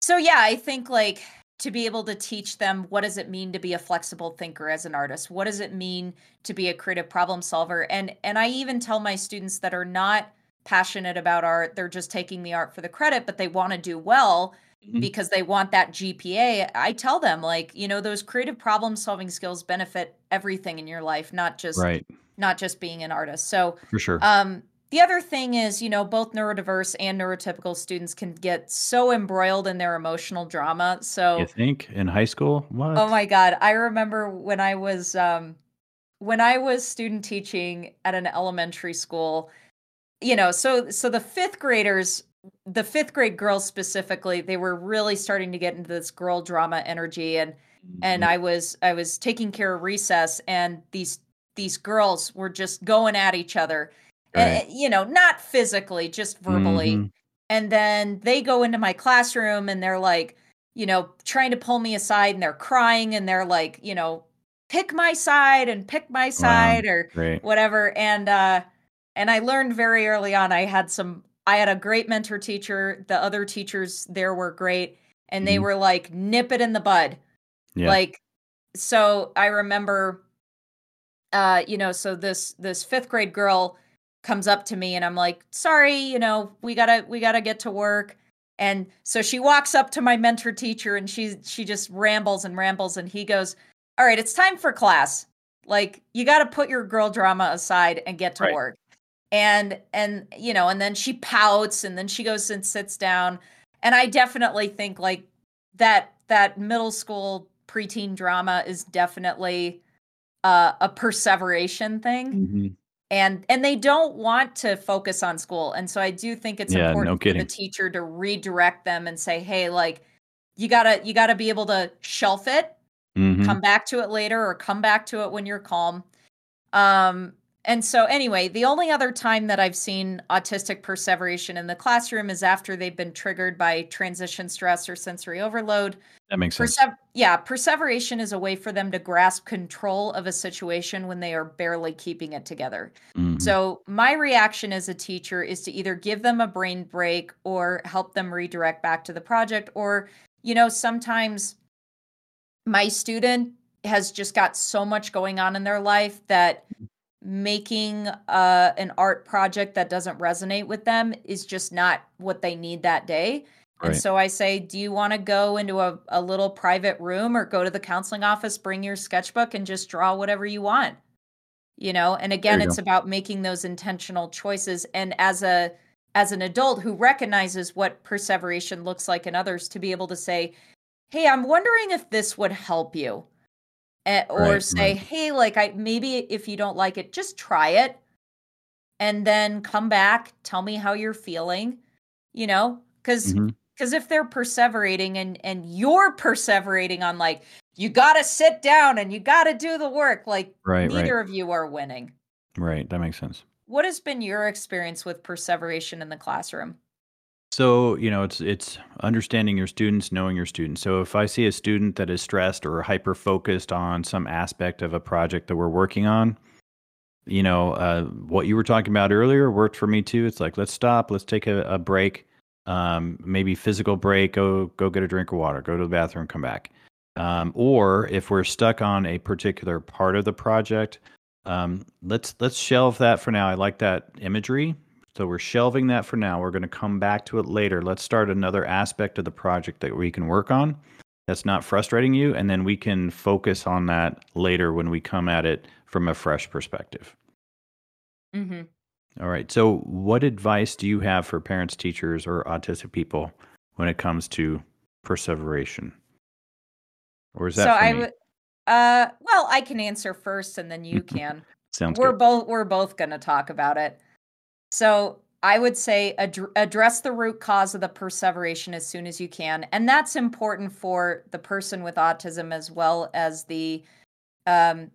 so yeah, I think like to be able to teach them what does it mean to be a flexible thinker as an artist? What does it mean to be a creative problem solver? And and I even tell my students that are not passionate about art, they're just taking the art for the credit, but they want to do well mm-hmm. because they want that GPA, I tell them like, you know, those creative problem solving skills benefit everything in your life, not just right. not just being an artist. So For sure. Um the other thing is, you know, both neurodiverse and neurotypical students can get so embroiled in their emotional drama. So You think in high school? What? Oh my god, I remember when I was um when I was student teaching at an elementary school, you know, so so the 5th graders the fifth grade girls specifically, they were really starting to get into this girl drama energy and and mm-hmm. I was I was taking care of recess and these these girls were just going at each other. Right. And, you know, not physically, just verbally. Mm-hmm. And then they go into my classroom and they're like, you know, trying to pull me aside and they're crying and they're like, you know, pick my side and pick my side wow. or Great. whatever. And uh and I learned very early on I had some I had a great mentor teacher. The other teachers there were great. And they mm-hmm. were like, nip it in the bud. Yeah. Like, so I remember, uh, you know, so this this fifth grade girl comes up to me and I'm like, sorry, you know, we gotta we gotta get to work. And so she walks up to my mentor teacher and she she just rambles and rambles and he goes, All right, it's time for class. Like you gotta put your girl drama aside and get to right. work and and you know and then she pouts and then she goes and sits down and i definitely think like that that middle school preteen drama is definitely uh, a perseveration thing mm-hmm. And and they don't want to focus on school. And so i do think it's yeah, important no for the teacher to redirect them and say hey like you gotta you gotta be able to shelf it mm-hmm. come back to it later or come back to it when you're calm. Um and so, anyway, the only other time that I've seen autistic perseveration in the classroom is after they've been triggered by transition stress or sensory overload. That makes sense. yeah, perseveration is a way for them to grasp control of a situation when they are barely keeping it together. Mm-hmm. So, my reaction as a teacher is to either give them a brain break or help them redirect back to the project. Or, you know, sometimes my student has just got so much going on in their life that making uh, an art project that doesn't resonate with them is just not what they need that day. Right. And so I say, do you want to go into a, a little private room or go to the counseling office, bring your sketchbook and just draw whatever you want? You know, and again, it's go. about making those intentional choices. And as a as an adult who recognizes what perseveration looks like in others, to be able to say, Hey, I'm wondering if this would help you Eh, or right, say, right. "Hey, like I maybe if you don't like it, just try it." And then come back, tell me how you're feeling, you know? Cuz mm-hmm. cuz if they're perseverating and and you're perseverating on like you got to sit down and you got to do the work, like right, neither of you are winning. Right, that makes sense. What has been your experience with perseveration in the classroom? So, you know, it's it's understanding your students, knowing your students. So if I see a student that is stressed or hyper focused on some aspect of a project that we're working on, you know, uh, what you were talking about earlier worked for me too. It's like let's stop, let's take a, a break, um, maybe physical break, go go get a drink of water, go to the bathroom, come back. Um, or if we're stuck on a particular part of the project, um, let's let's shelve that for now. I like that imagery so we're shelving that for now. We're going to come back to it later. Let's start another aspect of the project that we can work on that's not frustrating you. And then we can focus on that later when we come at it from a fresh perspective. Mm-hmm. All right. So, what advice do you have for parents, teachers, or autistic people when it comes to perseveration? Or is that so I would uh well, I can answer first and then you can. Sounds we're good. both we're both going to talk about it. So I would say ad- address the root cause of the perseveration as soon as you can, and that's important for the person with autism as well as the um,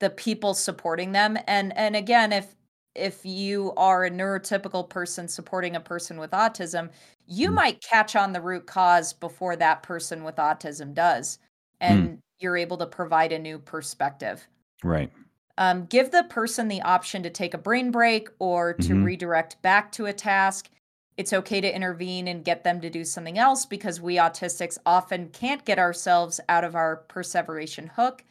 the people supporting them. And and again, if if you are a neurotypical person supporting a person with autism, you Mm. might catch on the root cause before that person with autism does, and you're able to provide a new perspective. Right. Um, give the person the option to take a brain break or to Mhm. redirect back to a task. It's okay to intervene and get them to do something else because we autistics often can't get ourselves out of our perseveration hook.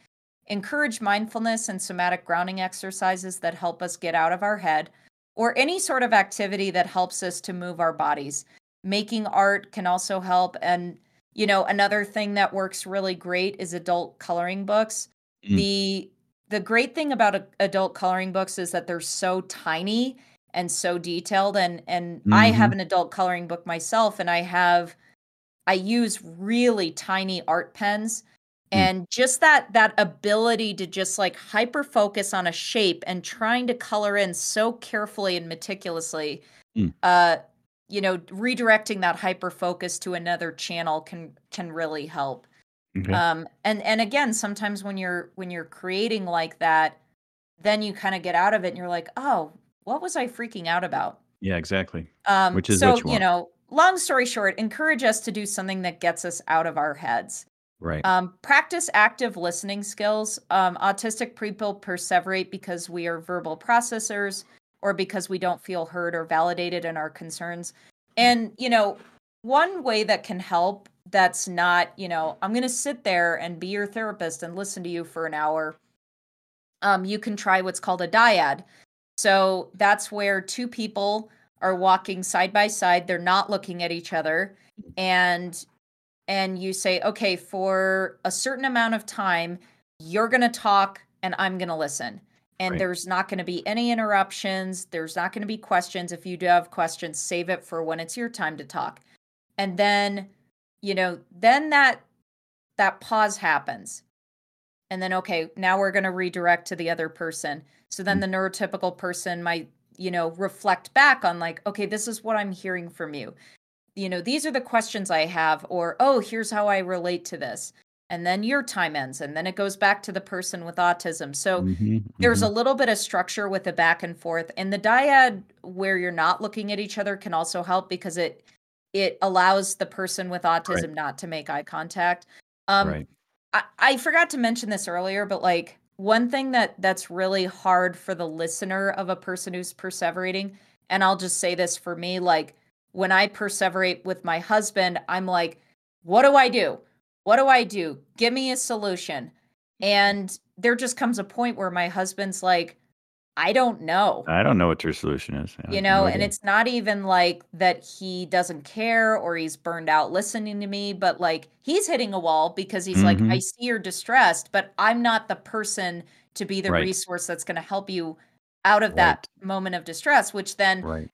Encourage mindfulness and somatic grounding exercises that help us get out of our head or any sort of activity that helps us to move our bodies. Making art can also help. And, you know, another thing that works really great is adult coloring books. Mm. The the great thing about a, adult coloring books is that they're so tiny and so detailed and and I have an adult coloring book myself and I have I use really tiny art pens Mm. and just that that ability to just like hyper focus on a shape and trying to color in so carefully and meticulously Mm. uh you know redirecting that hyper focus to another channel can can really help Okay. um and and again sometimes when you're when you're creating like that then you kind of get out of it and you're like oh what was i freaking out about yeah, exactly. um Which is so you you know long story short encourage us to do something that gets us out of our heads Right. um, practice active listening skills. Um, autistic people perseverate because we are verbal processors or because we don't feel heard or validated in our concerns. And, you know, one way that can help that's not, you know, I'm going to sit there and be your therapist and listen to you for an hour. Um, you can try what's called a dyad. So that's where two people are walking side by side, they're not looking at each other. And and you say, okay, for a certain amount of time, you're going to talk and I'm going to listen. And Right. there's not going to be any interruptions. There's not going to be questions. If you do have questions, save it for when it's your time to talk. And then, you know, then that that pause happens. And then okay, now we're going to redirect to the other person. So then Mm. the neurotypical person might, you know, reflect back on like, okay, this is what I'm hearing from you you know, these are the questions I have, or oh, here's how I relate to this. And then your time ends, and then it goes back to the person with autism. So Mhm, there's mhm. a little bit of structure with the back and forth. And the dyad where you're not looking at each other can also help because it it allows the person with autism not to make eye contact. Um, right. I, I forgot to mention this earlier, but like one thing that that's really hard for the listener of a person who's perseverating, and I'll just say this for me, like when I perseverate with my husband, I'm like, what do I do? What do I do? Give me a solution. And there just comes a point where my husband's like, I don't know I don't know what your solution is. You know no and it's not even like that he doesn't care or he's burned out listening to me but like he's hitting a wall because he's like i Mhm. see you're distressed but i'm not the person to be the Right. resource that's going to help you out of that moment of distress which then right.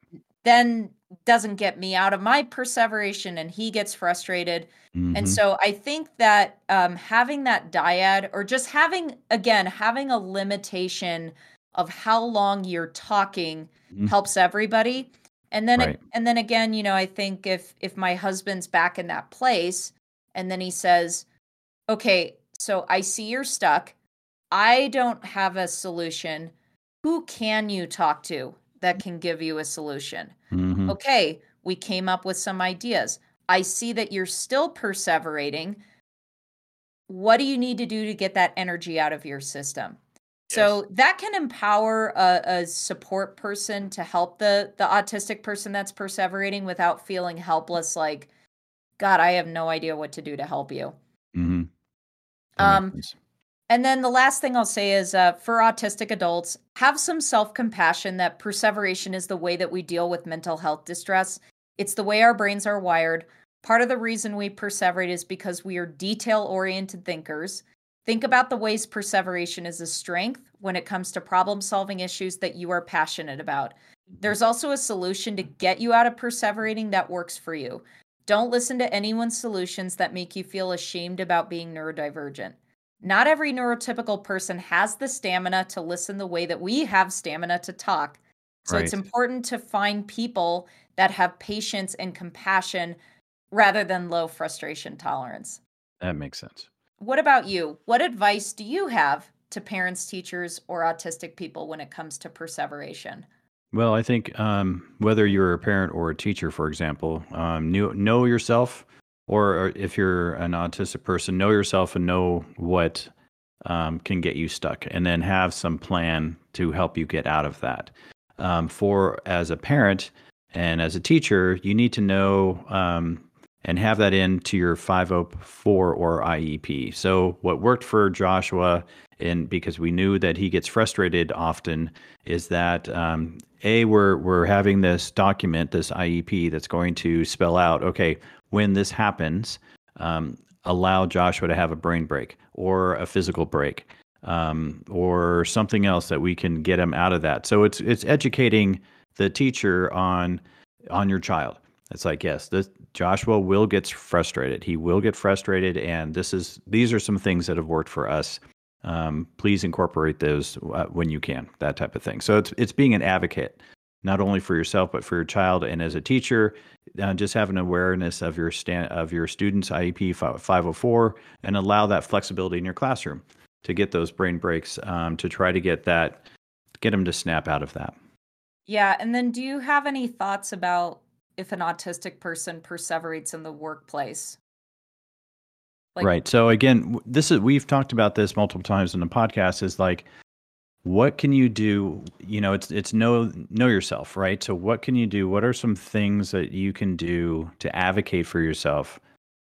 then doesn't get me out of my perseveration and he gets frustrated and Mhm. so I think that um, having that dyad, or just having, again, having a limitation of how long you're talking Mhm. helps everybody. And then, Right. and then again, you know, I think if if my husband's back in that place, and then he says, "Okay, so I see you're stuck. I don't have a solution. Who can you talk to that can give you a solution?" Mhm. okay, we came up with some ideas. I see that you're still perseverating. What do you need to do to get that energy out of your system? So that can empower a, a support person to help the the autistic person that's perseverating without feeling helpless. Like, God, I have no idea what to do to help you. Mhm. Um. And then the last thing I'll say is uh, for autistic adults, have some self compassion that perseveration is the way that we deal with mental health distress. It's the way our brains are wired. Part of the reason we perseverate is because we are detail oriented thinkers. Think about the ways perseveration is a strength when it comes to problem solving issues that you are passionate about. There's also a solution to get you out of perseverating that works for you. Don't listen to anyone's solutions that make you feel ashamed about being neurodivergent. Not every neurotypical person has the stamina to listen the way that we have stamina to talk. So it's important to find people that have patience and compassion rather than low frustration tolerance. That makes sense. What about you? What advice do you have to parents, teachers, or autistic people when it comes to perseveration? Well, I think um, whether you're a parent or a teacher, for example, um, know, know yourself, or, or if you're an autistic person, know yourself and know what um, can get you stuck, and then have some plan to help you get out of that. Um, for as a parent and as a teacher, you need to know um, and have that into your 504 or IEP. So, what worked for Joshua, and because we knew that he gets frustrated often, is that um, a we're we're having this document, this IEP, that's going to spell out, okay, when this happens, um, allow Joshua to have a brain break or a physical break um, or something else that we can get him out of that. So it's it's educating the teacher on on your child. It's like yes, this Joshua will get frustrated. He will get frustrated, and this is these are some things that have worked for us. Um, please incorporate those uh, when you can. That type of thing. So it's it's being an advocate, not only for yourself but for your child. And as a teacher, uh, just have an awareness of your stand of your students' IEP 504 and allow that flexibility in your classroom to get those brain breaks um, to try to get that get them to snap out of that. Yeah, and then do you have any thoughts about if an autistic person perseverates in the workplace? Like, right. So again, this is we've talked about this multiple times in the podcast. Is like, what can you do? You know, it's it's know know yourself, right? So what can you do? What are some things that you can do to advocate for yourself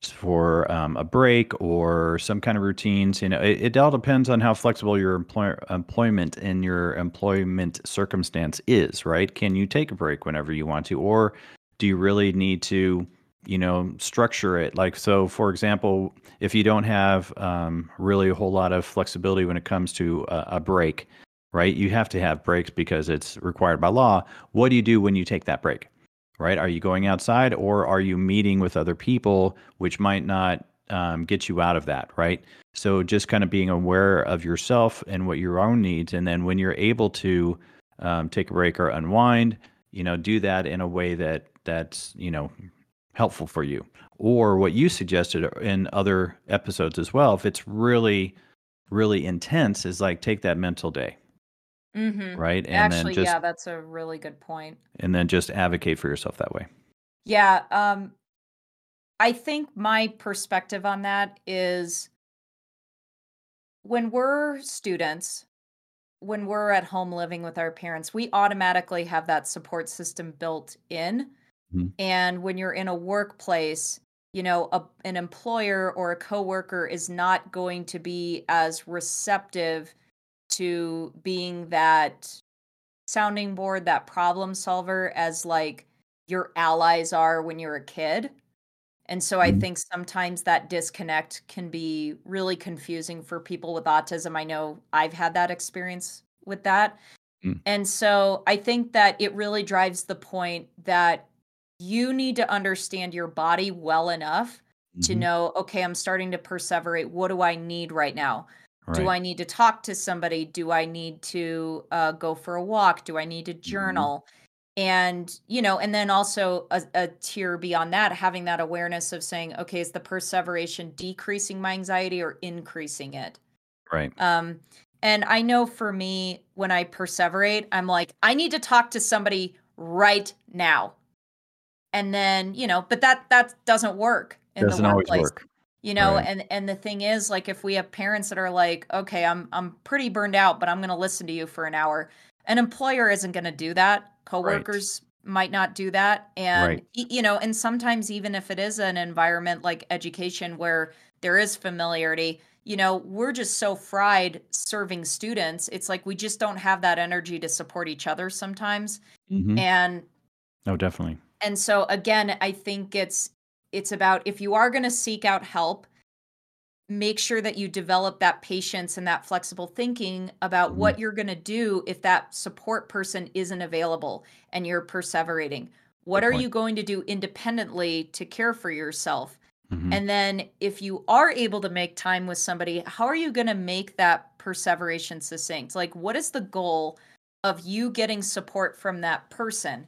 for um, a break or some kind of routines? You know, it, it all depends on how flexible your employ- employment and your employment circumstance is, right? Can you take a break whenever you want to, or do you really need to? you know structure it? Like so for example if you don't have um, really a whole lot of flexibility when it comes to a, a break right? You have to have breaks because it's required by law. What do you do when you take that break right? Are you going outside or are you meeting with other people which might not um, get you out of that right? So just kind of being aware of yourself and what your own needs and then when you're able to um, take a break or unwind you know do that in a way that that's you know helpful for you. Or what you suggested in other episodes as well if it's really really intense is like take that mental day. Hmm right? And Actually, then just yeah, that's a really good point. and then just advocate for yourself that way. Yeah, um, I think my perspective on that is when we're students, when we're at home living with our parents, we automatically have that support system built in. Mhm. And when you're in a workplace, you know, a, an employer or a coworker is not going to be as receptive to being that sounding board, that problem solver as like your allies are when you're a kid. And so I Mhm. think sometimes that disconnect can be really confusing for people with autism. I know I've had that experience with that. Mm. And so I think that it really drives the point that you need to understand your body well enough to Mhm. know, okay, I'm starting to perseverate. What do I need right now? Do I need to talk to somebody? Do I need to uh, go for a walk? Do I need to Mhm. journal? And, you know, and then also a, a tier beyond that, having that awareness of saying, okay, is the perseveration decreasing my anxiety or increasing it? right Um, and I know for me, when I perseverate, I'm like, I need to talk to somebody right now. And then, you know, but that that doesn't work in doesn't the always workplace work you know Right. and and the thing is like if we have parents that are like okay i'm i'm pretty burned out but i'm going to listen to you for an hour an employer isn't going to do that coworkers might not do that and Right. you know and sometimes even if it is an environment like education where there is familiarity you know we're just so fried serving students it's like we just don't have that energy to support each other sometimes Mhm. and oh definitely and so again i think it's it's about if you are going to seek out help make sure that you develop that patience and that flexible thinking about Mhm. what you're going to do if that support person isn't available and you're perseverating What Good are point. you going to do independently to care for yourself? Mhm. And then if you are able to make time with somebody, how are you going to make that perseveration succinct? Like what is the goal of you getting support from that person?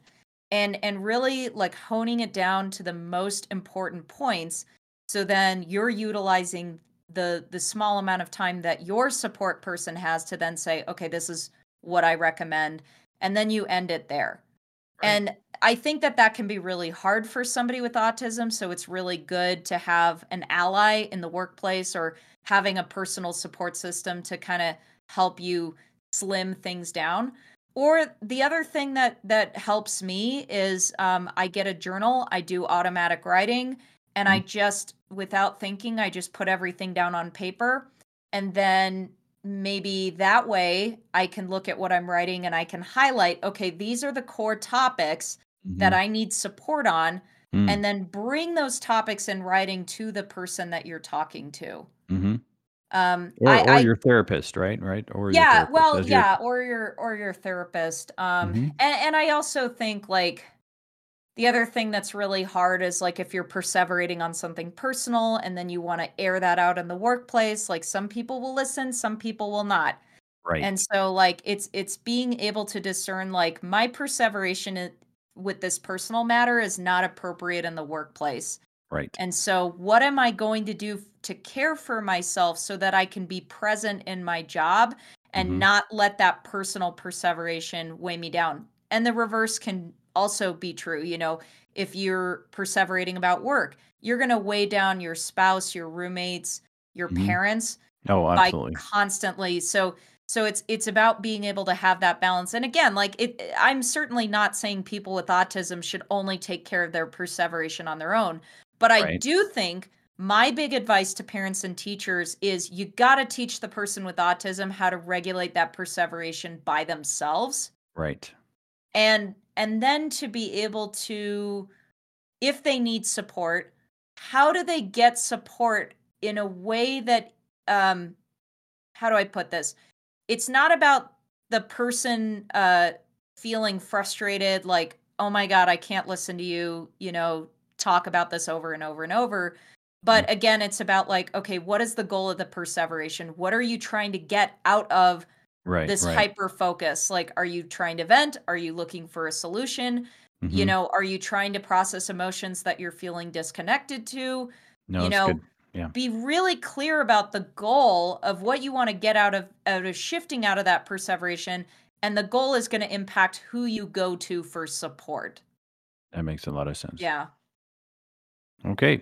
And and really like honing it down to the most important points so then you're utilizing the the small amount of time that your support person has to then say, "Okay, this is what I recommend." And then you end it there. Right. And I think that that can be really hard for somebody with autism. So it's really good to have an ally in the workplace or having a personal support system to kind of help you slim things down. Or the other thing that that helps me is um, I get a journal. I do automatic writing, and I just without thinking, I just put everything down on paper, and then maybe that way I can look at what I'm writing and I can highlight. Okay, these are the core topics that Mhm. I need support on, Mm. and then bring those topics in writing to the person that you're talking to. Mhm. Um, Or I, or I your therapist, right? Right? Or yeah, well, as your yeah, or your or your therapist. Um, Mhm. and and I also think like the other thing that's really hard is like if you're perseverating on something personal and then you want to air that out in the workplace, like some people will listen, some people will not. Right. And so like it's it's being able to discern like my perseveration with this personal matter is not appropriate in the workplace. Right. And so, what am I going to do to care for myself so that I can be present in my job and Mhm. not let that personal perseveration weigh me down? And the reverse can also be true. You know, if you're perseverating about work, you're going to weigh down your spouse, your roommates, your Mhm. parents Oh, by absolutely. constantly so so it's it's about being able to have that balance and again like it i'm certainly not saying people with autism should only take care of their perseveration on their own but i Right. do think my big advice to parents and teachers is you got to teach the person with autism how to regulate that perseveration by themselves Right. and and then to be able to if they need support how do they get support in a way that um how do i put this it's not about the person uh feeling frustrated like oh my god i can't listen to you you know talk about this over and over and over but again it's about like okay what is the goal of the perseveration what are you trying to get out of Right. this right. hyper focus like are you trying to vent are you looking for a solution you Mhm. know are you trying to process emotions that you're feeling disconnected to no, you know. Yeah. be really clear about the goal of what you want to get out of out of shifting out of that perseveration and the goal is going to impact who you go to for support That makes a lot of sense. yeah Okay.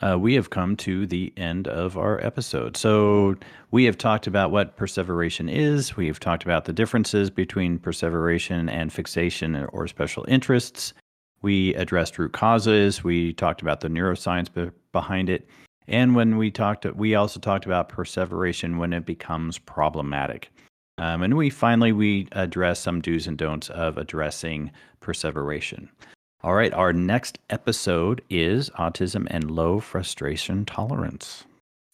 Uh, we have come to the end of our episode. So, we have talked about what perseveration is. We have talked about the differences between perseveration and fixation or special interests. We addressed root causes. We talked about the neuroscience be- behind it. And when we talked, we also talked about perseveration when it becomes problematic. Um, and we finally we address some do's and don'ts of addressing perseveration. All right, our next episode is autism and low frustration tolerance.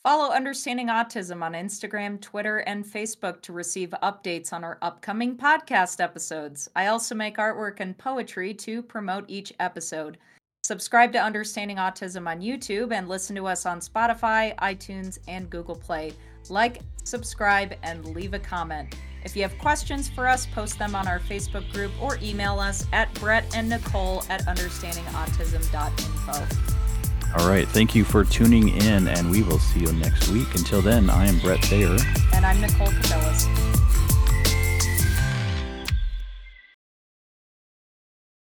follow understanding autism on instagram twitter and facebook to receive updates on our upcoming podcast episodes. I also make artwork and poetry to promote each episode. Subscribe to understanding autism on youtube and listen to us on spotify itunes and google play like subscribe and leave a comment if you have questions for us post them on our facebook group or email us at brett and nicole at understandingautism.info All right, thank you for tuning in, and we will see you next week. Until then, I am Brett Thayer. and i'm nicole cabellas